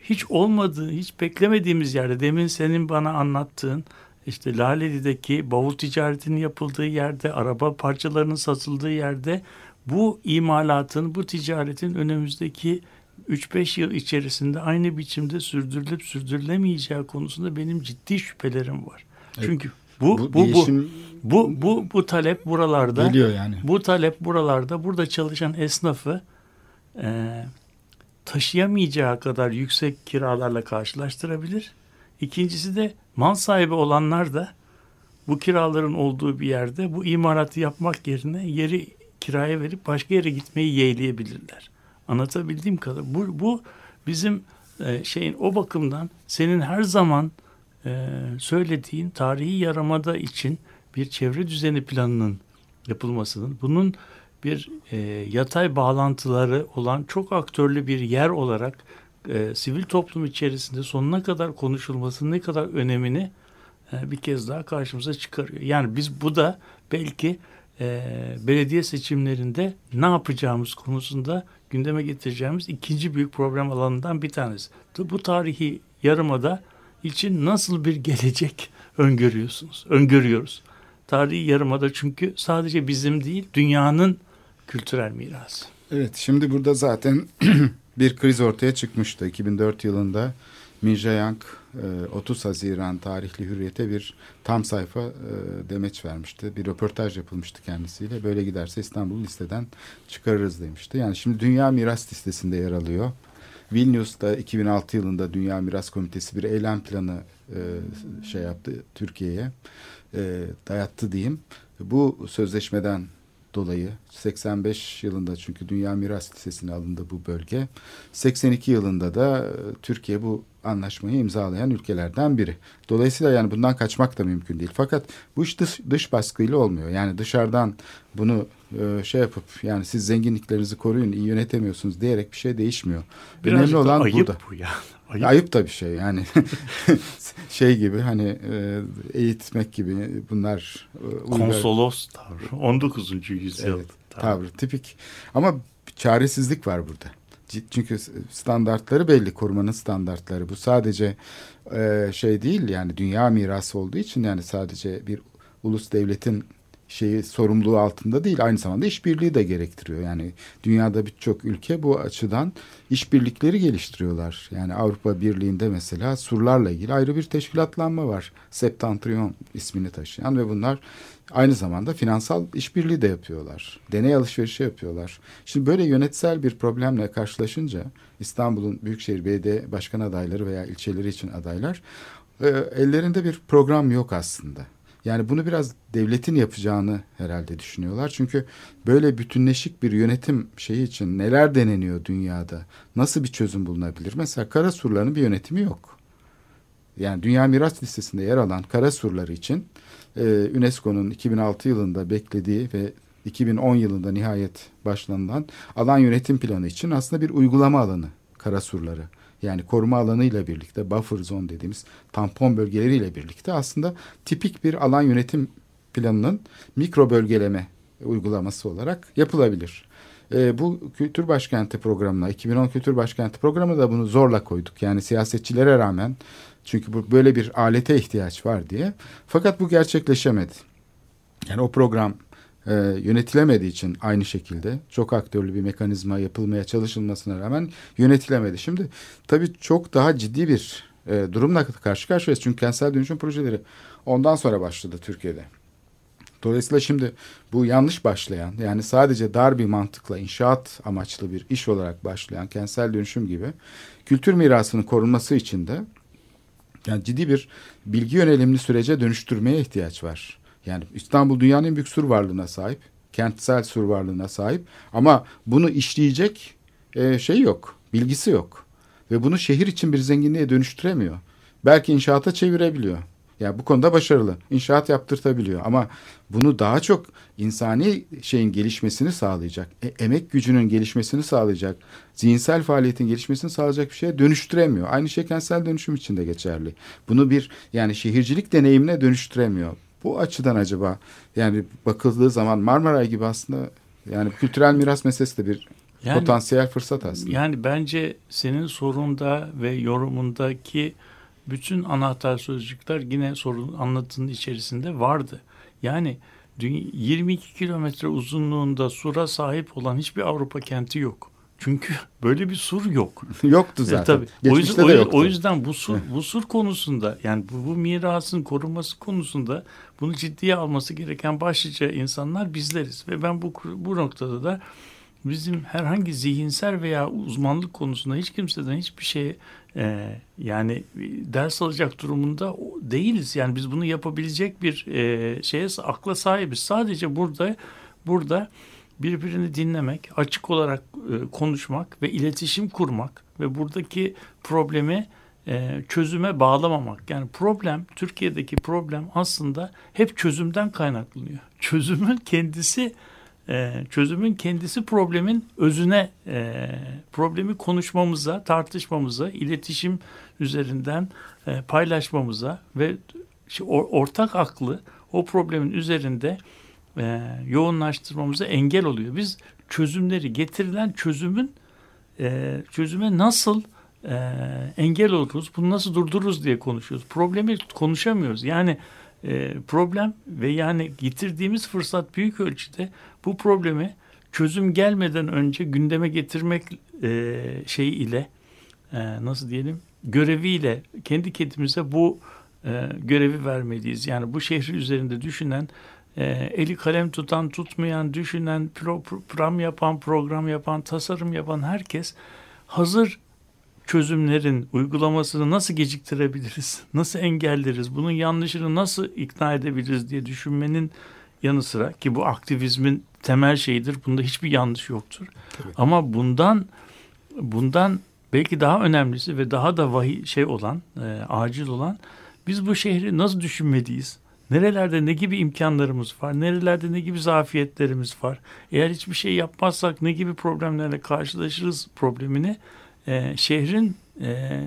hiç olmadığı, hiç beklemediğimiz yerde demin senin bana anlattığın işte Laleli'deki bavul ticaretinin yapıldığı yerde, araba parçalarının satıldığı yerde bu imalatın, bu ticaretin önümüzdeki 3-5 yıl içerisinde aynı biçimde sürdürülüp sürdürülemeyeceği konusunda benim ciddi şüphelerim var. Evet. Çünkü bu bu bu, değişim... bu bu bu bu talep buralarda geliyor yani. Bu talep buralarda burada çalışan esnafı e, taşıyamayacağı kadar yüksek kiralarla karşılaştırabilir. İkincisi de mal sahibi olanlar da bu kiraların olduğu bir yerde bu imaratı yapmak yerine yeri kiraya verip başka yere gitmeyi yeğleyebilirler. Anlatabildiğim kadar bu, bu bizim e, şeyin o bakımdan senin her zaman e, söylediğin tarihi yaramada için bir çevre düzeni planının yapılmasının bunun bir e, yatay bağlantıları olan çok aktörlü bir yer olarak e, sivil toplum içerisinde sonuna kadar konuşulmasının ne kadar önemini e, bir kez daha karşımıza çıkarıyor. Yani biz bu da belki e, belediye seçimlerinde ne yapacağımız konusunda gündeme getireceğimiz ikinci büyük problem alanından bir tanesi. Bu tarihi yarımada için nasıl bir gelecek öngörüyorsunuz? Öngörüyoruz. Tarihi yarımada çünkü sadece bizim değil dünyanın kültürel mirası. Evet şimdi burada zaten bir kriz ortaya çıkmıştı. 2004 yılında Minja Yang 30 Haziran tarihli Hürriyet'e bir tam sayfa e, demeç vermişti. Bir röportaj yapılmıştı kendisiyle. Böyle giderse İstanbul'u listeden çıkarırız demişti. Yani şimdi Dünya Miras listesinde yer alıyor. Vilnius'ta 2006 yılında Dünya Miras Komitesi bir eylem planı e, şey yaptı Türkiye'ye e, dayattı diyeyim. Bu sözleşmeden dolayı 85 yılında çünkü Dünya Miras Listesi'ne alındı bu bölge. 82 yılında da e, Türkiye bu anlaşmayı imzalayan ülkelerden biri. Dolayısıyla yani bundan kaçmak da mümkün değil. Fakat bu iş dış, dış baskıyla olmuyor. Yani dışarıdan bunu e, şey yapıp yani siz zenginliklerinizi koruyun, iyi yönetemiyorsunuz diyerek bir şey değişmiyor. Birazcık Önemli olan ayıp burada. bu ya. Ayıp. ayıp da bir şey yani şey gibi hani e, eğitmek gibi bunlar e, konsolos tavrı 19. yüzyıl evet, tavrı. tavrı tipik ama çaresizlik var burada çünkü standartları belli korumanın standartları bu sadece e, şey değil yani dünya mirası olduğu için yani sadece bir ulus devletin şeyi sorumluluğu altında değil aynı zamanda işbirliği de gerektiriyor. Yani dünyada birçok ülke bu açıdan işbirlikleri geliştiriyorlar. Yani Avrupa Birliği'nde mesela surlarla ilgili ayrı bir teşkilatlanma var. Septentrion ismini taşıyan ve bunlar aynı zamanda finansal işbirliği de yapıyorlar. Deney alışverişi yapıyorlar. Şimdi böyle yönetsel bir problemle karşılaşınca İstanbul'un Büyükşehir Belediye Başkan adayları veya ilçeleri için adaylar e, ellerinde bir program yok aslında. Yani bunu biraz devletin yapacağını herhalde düşünüyorlar. Çünkü böyle bütünleşik bir yönetim şeyi için neler deneniyor dünyada? Nasıl bir çözüm bulunabilir? Mesela kara surlarının bir yönetimi yok. Yani Dünya Miras Listesi'nde yer alan kara surları için e, UNESCO'nun 2006 yılında beklediği ve 2010 yılında nihayet başlanılan alan yönetim planı için aslında bir uygulama alanı kara surları yani koruma alanıyla birlikte buffer zone dediğimiz tampon bölgeleriyle birlikte aslında tipik bir alan yönetim planının mikro bölgeleme uygulaması olarak yapılabilir. E, bu Kültür Başkenti programına, 2010 Kültür Başkenti programına da bunu zorla koyduk. Yani siyasetçilere rağmen çünkü bu böyle bir alete ihtiyaç var diye. Fakat bu gerçekleşemedi. Yani o program e, yönetilemediği için aynı şekilde çok aktörlü bir mekanizma yapılmaya çalışılmasına rağmen yönetilemedi. Şimdi tabii çok daha ciddi bir e, durumla karşı karşıyayız. Çünkü kentsel dönüşüm projeleri ondan sonra başladı Türkiye'de. Dolayısıyla şimdi bu yanlış başlayan yani sadece dar bir mantıkla inşaat amaçlı bir iş olarak başlayan kentsel dönüşüm gibi kültür mirasının korunması için de yani ciddi bir bilgi yönelimli sürece dönüştürmeye ihtiyaç var. Yani İstanbul dünyanın büyük sur varlığına sahip. Kentsel sur varlığına sahip. Ama bunu işleyecek e, şey yok. Bilgisi yok. Ve bunu şehir için bir zenginliğe dönüştüremiyor. Belki inşaata çevirebiliyor. Yani bu konuda başarılı. İnşaat yaptırtabiliyor ama bunu daha çok insani şeyin gelişmesini sağlayacak, e, emek gücünün gelişmesini sağlayacak, zihinsel faaliyetin gelişmesini sağlayacak bir şeye dönüştüremiyor. Aynı şey kentsel dönüşüm için de geçerli. Bunu bir yani şehircilik deneyimine dönüştüremiyor. Bu açıdan acaba yani bakıldığı zaman Marmaray gibi aslında yani kültürel miras meselesi de bir yani, potansiyel fırsat aslında. Yani bence senin sorunda ve yorumundaki bütün anahtar sözcükler yine sorun anlatının içerisinde vardı. Yani 22 kilometre uzunluğunda sura sahip olan hiçbir Avrupa kenti yok. Çünkü böyle bir sur yok. Yoktu e, zaten. E, tabii. o yüzden, de yoktu. o yüzden bu sur, bu sur konusunda yani bu, bu mirasın korunması konusunda bunu ciddiye alması gereken başlıca insanlar bizleriz. Ve ben bu, bu noktada da bizim herhangi zihinsel veya uzmanlık konusunda hiç kimseden hiçbir şey e, yani ders alacak durumunda değiliz. Yani biz bunu yapabilecek bir e, şeye akla sahibiz. Sadece burada burada birbirini dinlemek, açık olarak e, konuşmak ve iletişim kurmak ve buradaki problemi e, çözüme bağlamamak. Yani problem, Türkiye'deki problem aslında hep çözümden kaynaklanıyor. Çözümün kendisi e, çözümün kendisi problemin özüne e, problemi konuşmamıza, tartışmamıza, iletişim üzerinden paylaşmamıza ve ortak aklı o problemin üzerinde e, yoğunlaştırmamıza engel oluyor. Biz çözümleri getirilen çözümün e, çözüme nasıl e, engel oluruz, bunu nasıl durdururuz diye konuşuyoruz. Problemi konuşamıyoruz. Yani e, problem ve yani getirdiğimiz fırsat büyük ölçüde bu problemi çözüm gelmeden önce gündeme getirmek e, şeyi ile e, nasıl diyelim göreviyle kendi kendimize bu e, görevi vermeliyiz. Yani bu şehri üzerinde düşünen e, eli kalem tutan tutmayan düşünen pro, program yapan program yapan tasarım yapan herkes hazır çözümlerin uygulamasını nasıl geciktirebiliriz? Nasıl engelleriz? Bunun yanlışını nasıl ikna edebiliriz diye düşünmenin yanı sıra ki bu aktivizmin temel şeyidir. Bunda hiçbir yanlış yoktur. Tabii. Ama bundan bundan belki daha önemlisi ve daha da vahiy şey olan, e, acil olan biz bu şehri nasıl düşünmeliyiz? Nerelerde ne gibi imkanlarımız var? Nerelerde ne gibi zafiyetlerimiz var? Eğer hiçbir şey yapmazsak ne gibi problemlerle karşılaşırız problemini e, şehrin e,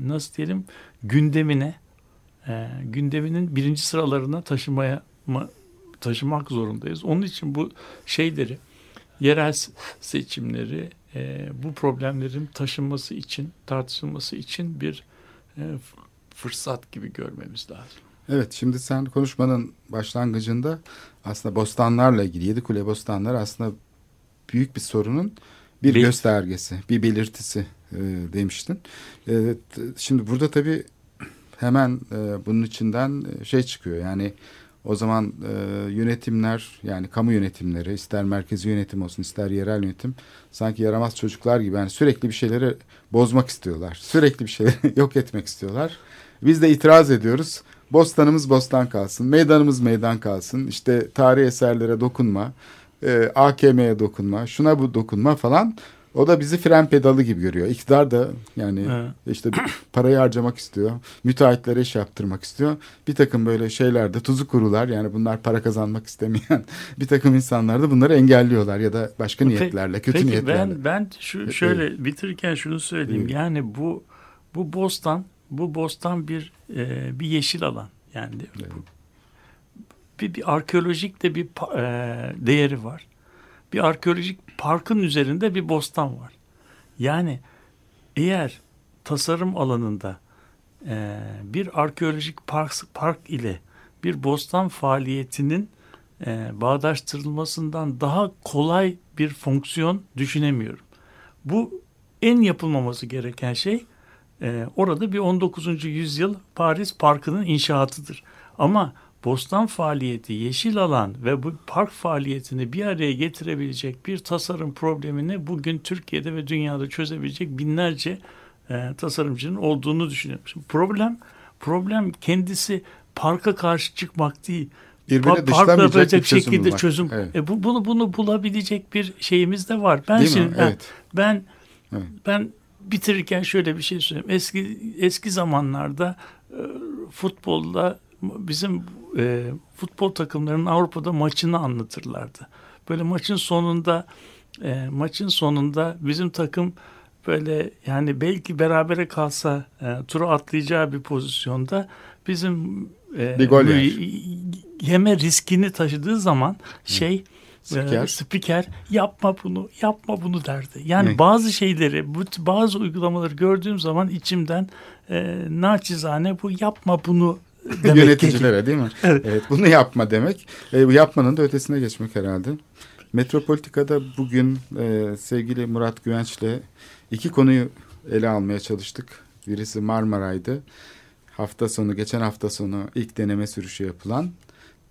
nasıl diyelim gündemine e, gündeminin birinci sıralarına taşımaya taşımak zorundayız. Onun için bu şeyleri yerel seçimleri e, bu problemlerin taşınması için tartışılması için bir e, fırsat gibi görmemiz lazım. Evet şimdi sen konuşmanın başlangıcında aslında bostanlarla ilgili Yedikule bostanlar aslında büyük bir sorunun bir Bel göstergesi, bir belirtisi e, demiştin. E, şimdi burada tabii hemen e, bunun içinden e, şey çıkıyor. Yani o zaman e, yönetimler yani kamu yönetimleri ister merkezi yönetim olsun ister yerel yönetim sanki yaramaz çocuklar gibi yani sürekli bir şeyleri bozmak istiyorlar. Sürekli bir şeyleri yok etmek istiyorlar. Biz de itiraz ediyoruz. Bostanımız bostan kalsın, meydanımız meydan kalsın. İşte tarih eserlere dokunma e, AKM'ye dokunma, şuna bu dokunma falan. O da bizi fren pedalı gibi görüyor. İktidar da yani evet. işte parayı harcamak istiyor. Müteahhitlere iş yaptırmak istiyor. Bir takım böyle şeylerde tuzu kurular yani bunlar para kazanmak istemeyen bir takım insanlar da bunları engelliyorlar ya da başka niyetlerle, kötü peki, niyetlerle. Ben ben şu şöyle bitirirken şunu söyleyeyim. Yani bu bu bostan bu bostan bir e, bir yeşil alan yani evet bir, bir arkeolojik de bir e, değeri var. Bir arkeolojik parkın üzerinde bir bostan var. Yani eğer tasarım alanında e, bir arkeolojik park, park ile bir bostan faaliyetinin e, bağdaştırılmasından daha kolay bir fonksiyon düşünemiyorum. Bu en yapılmaması gereken şey e, orada bir 19. yüzyıl Paris Parkı'nın inşaatıdır. Ama bostan faaliyeti, yeşil alan ve bu park faaliyetini bir araya getirebilecek bir tasarım problemini bugün Türkiye'de ve dünyada çözebilecek binlerce e, tasarımcının olduğunu düşünüyorum. Şimdi problem problem kendisi parka karşı çıkmak değil. Birbirini dışlamayacak bir çözüm şekilde bulmak. çözüm. Evet. E bu, bunu bunu bulabilecek bir şeyimiz de var. Ben Değil mi? şimdi ben- Evet. ben Evet. ben bitirirken şöyle bir şey söyleyeyim. Eski eski zamanlarda e, futbolda bizim e, futbol takımlarının Avrupa'da maçını anlatırlardı. Böyle maçın sonunda e, maçın sonunda bizim takım böyle yani belki berabere kalsa e, turu atlayacağı bir pozisyonda bizim e, Bir gol yer. yeme riskini taşıdığı zaman şey Spiker. e, spiker yapma bunu yapma bunu derdi. Yani Ne? bazı şeyleri bu bazı uygulamaları gördüğüm zaman içimden e, naçizane bu yapma bunu demek. Yöneticilere değil mi? Evet. Bunu yapma demek. E, bu yapmanın da ötesine geçmek herhalde. Metropolitika'da bugün e, sevgili Murat Güvenç'le iki konuyu ele almaya çalıştık. Birisi Marmaray'dı. Hafta sonu, geçen hafta sonu ilk deneme sürüşü yapılan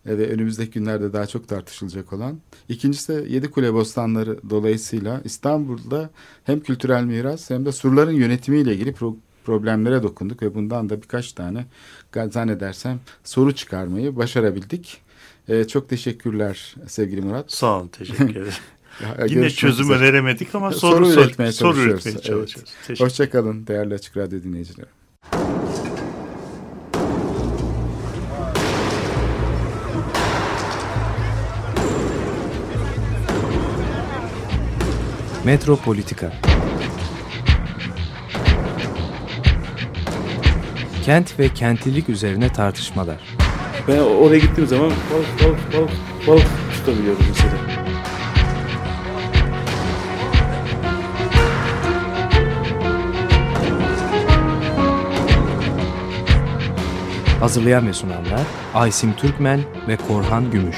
ve önümüzdeki günlerde daha çok tartışılacak olan. İkincisi de Yedikule Bostanları dolayısıyla İstanbul'da hem kültürel miras hem de surların yönetimiyle ilgili pro- problemlere dokunduk ve bundan da birkaç tane zannedersem soru çıkarmayı başarabildik. E, çok teşekkürler sevgili Murat. Sağ olun teşekkür ederim. Yine çözümü üzere. veremedik ama Soru soru, üretmeye soru çalışıyoruz. üretmeye Evet. çalışıyoruz. Teşekkür Hoşçakalın değerli Açık Radyo dinleyicileri. Metropolitika Kent ve kentlilik üzerine tartışmalar. Ben oraya gittiğim zaman balık balık balık balık tutabiliyorum mesela. Hazırlayan ve sunanlar Aysim Türkmen ve Korhan Gümüş.